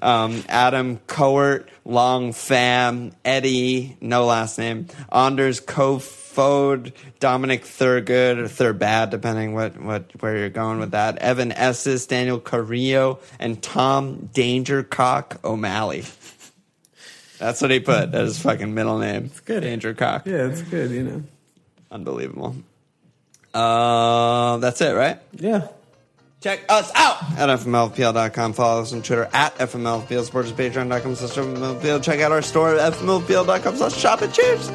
Um, Adam Coert, Long Pham, Eddie, no last name, Anders Kofod, Dominic Thurgood or Thurbad, depending what, what where you're going with that. Evan Esses, Daniel Carrillo, and Tom Dangercock O'Malley. That's what he put as his fucking middle name. It's good. Andrew Cock. Yeah, it's good, you know. Unbelievable. Uh, that's it, right? Yeah. Check us out at FMLFPL.com. Follow us on Twitter at FMLFPL. Support us Patreon.com slash. Check out our store at FMLFPL.com slash shop and cheers.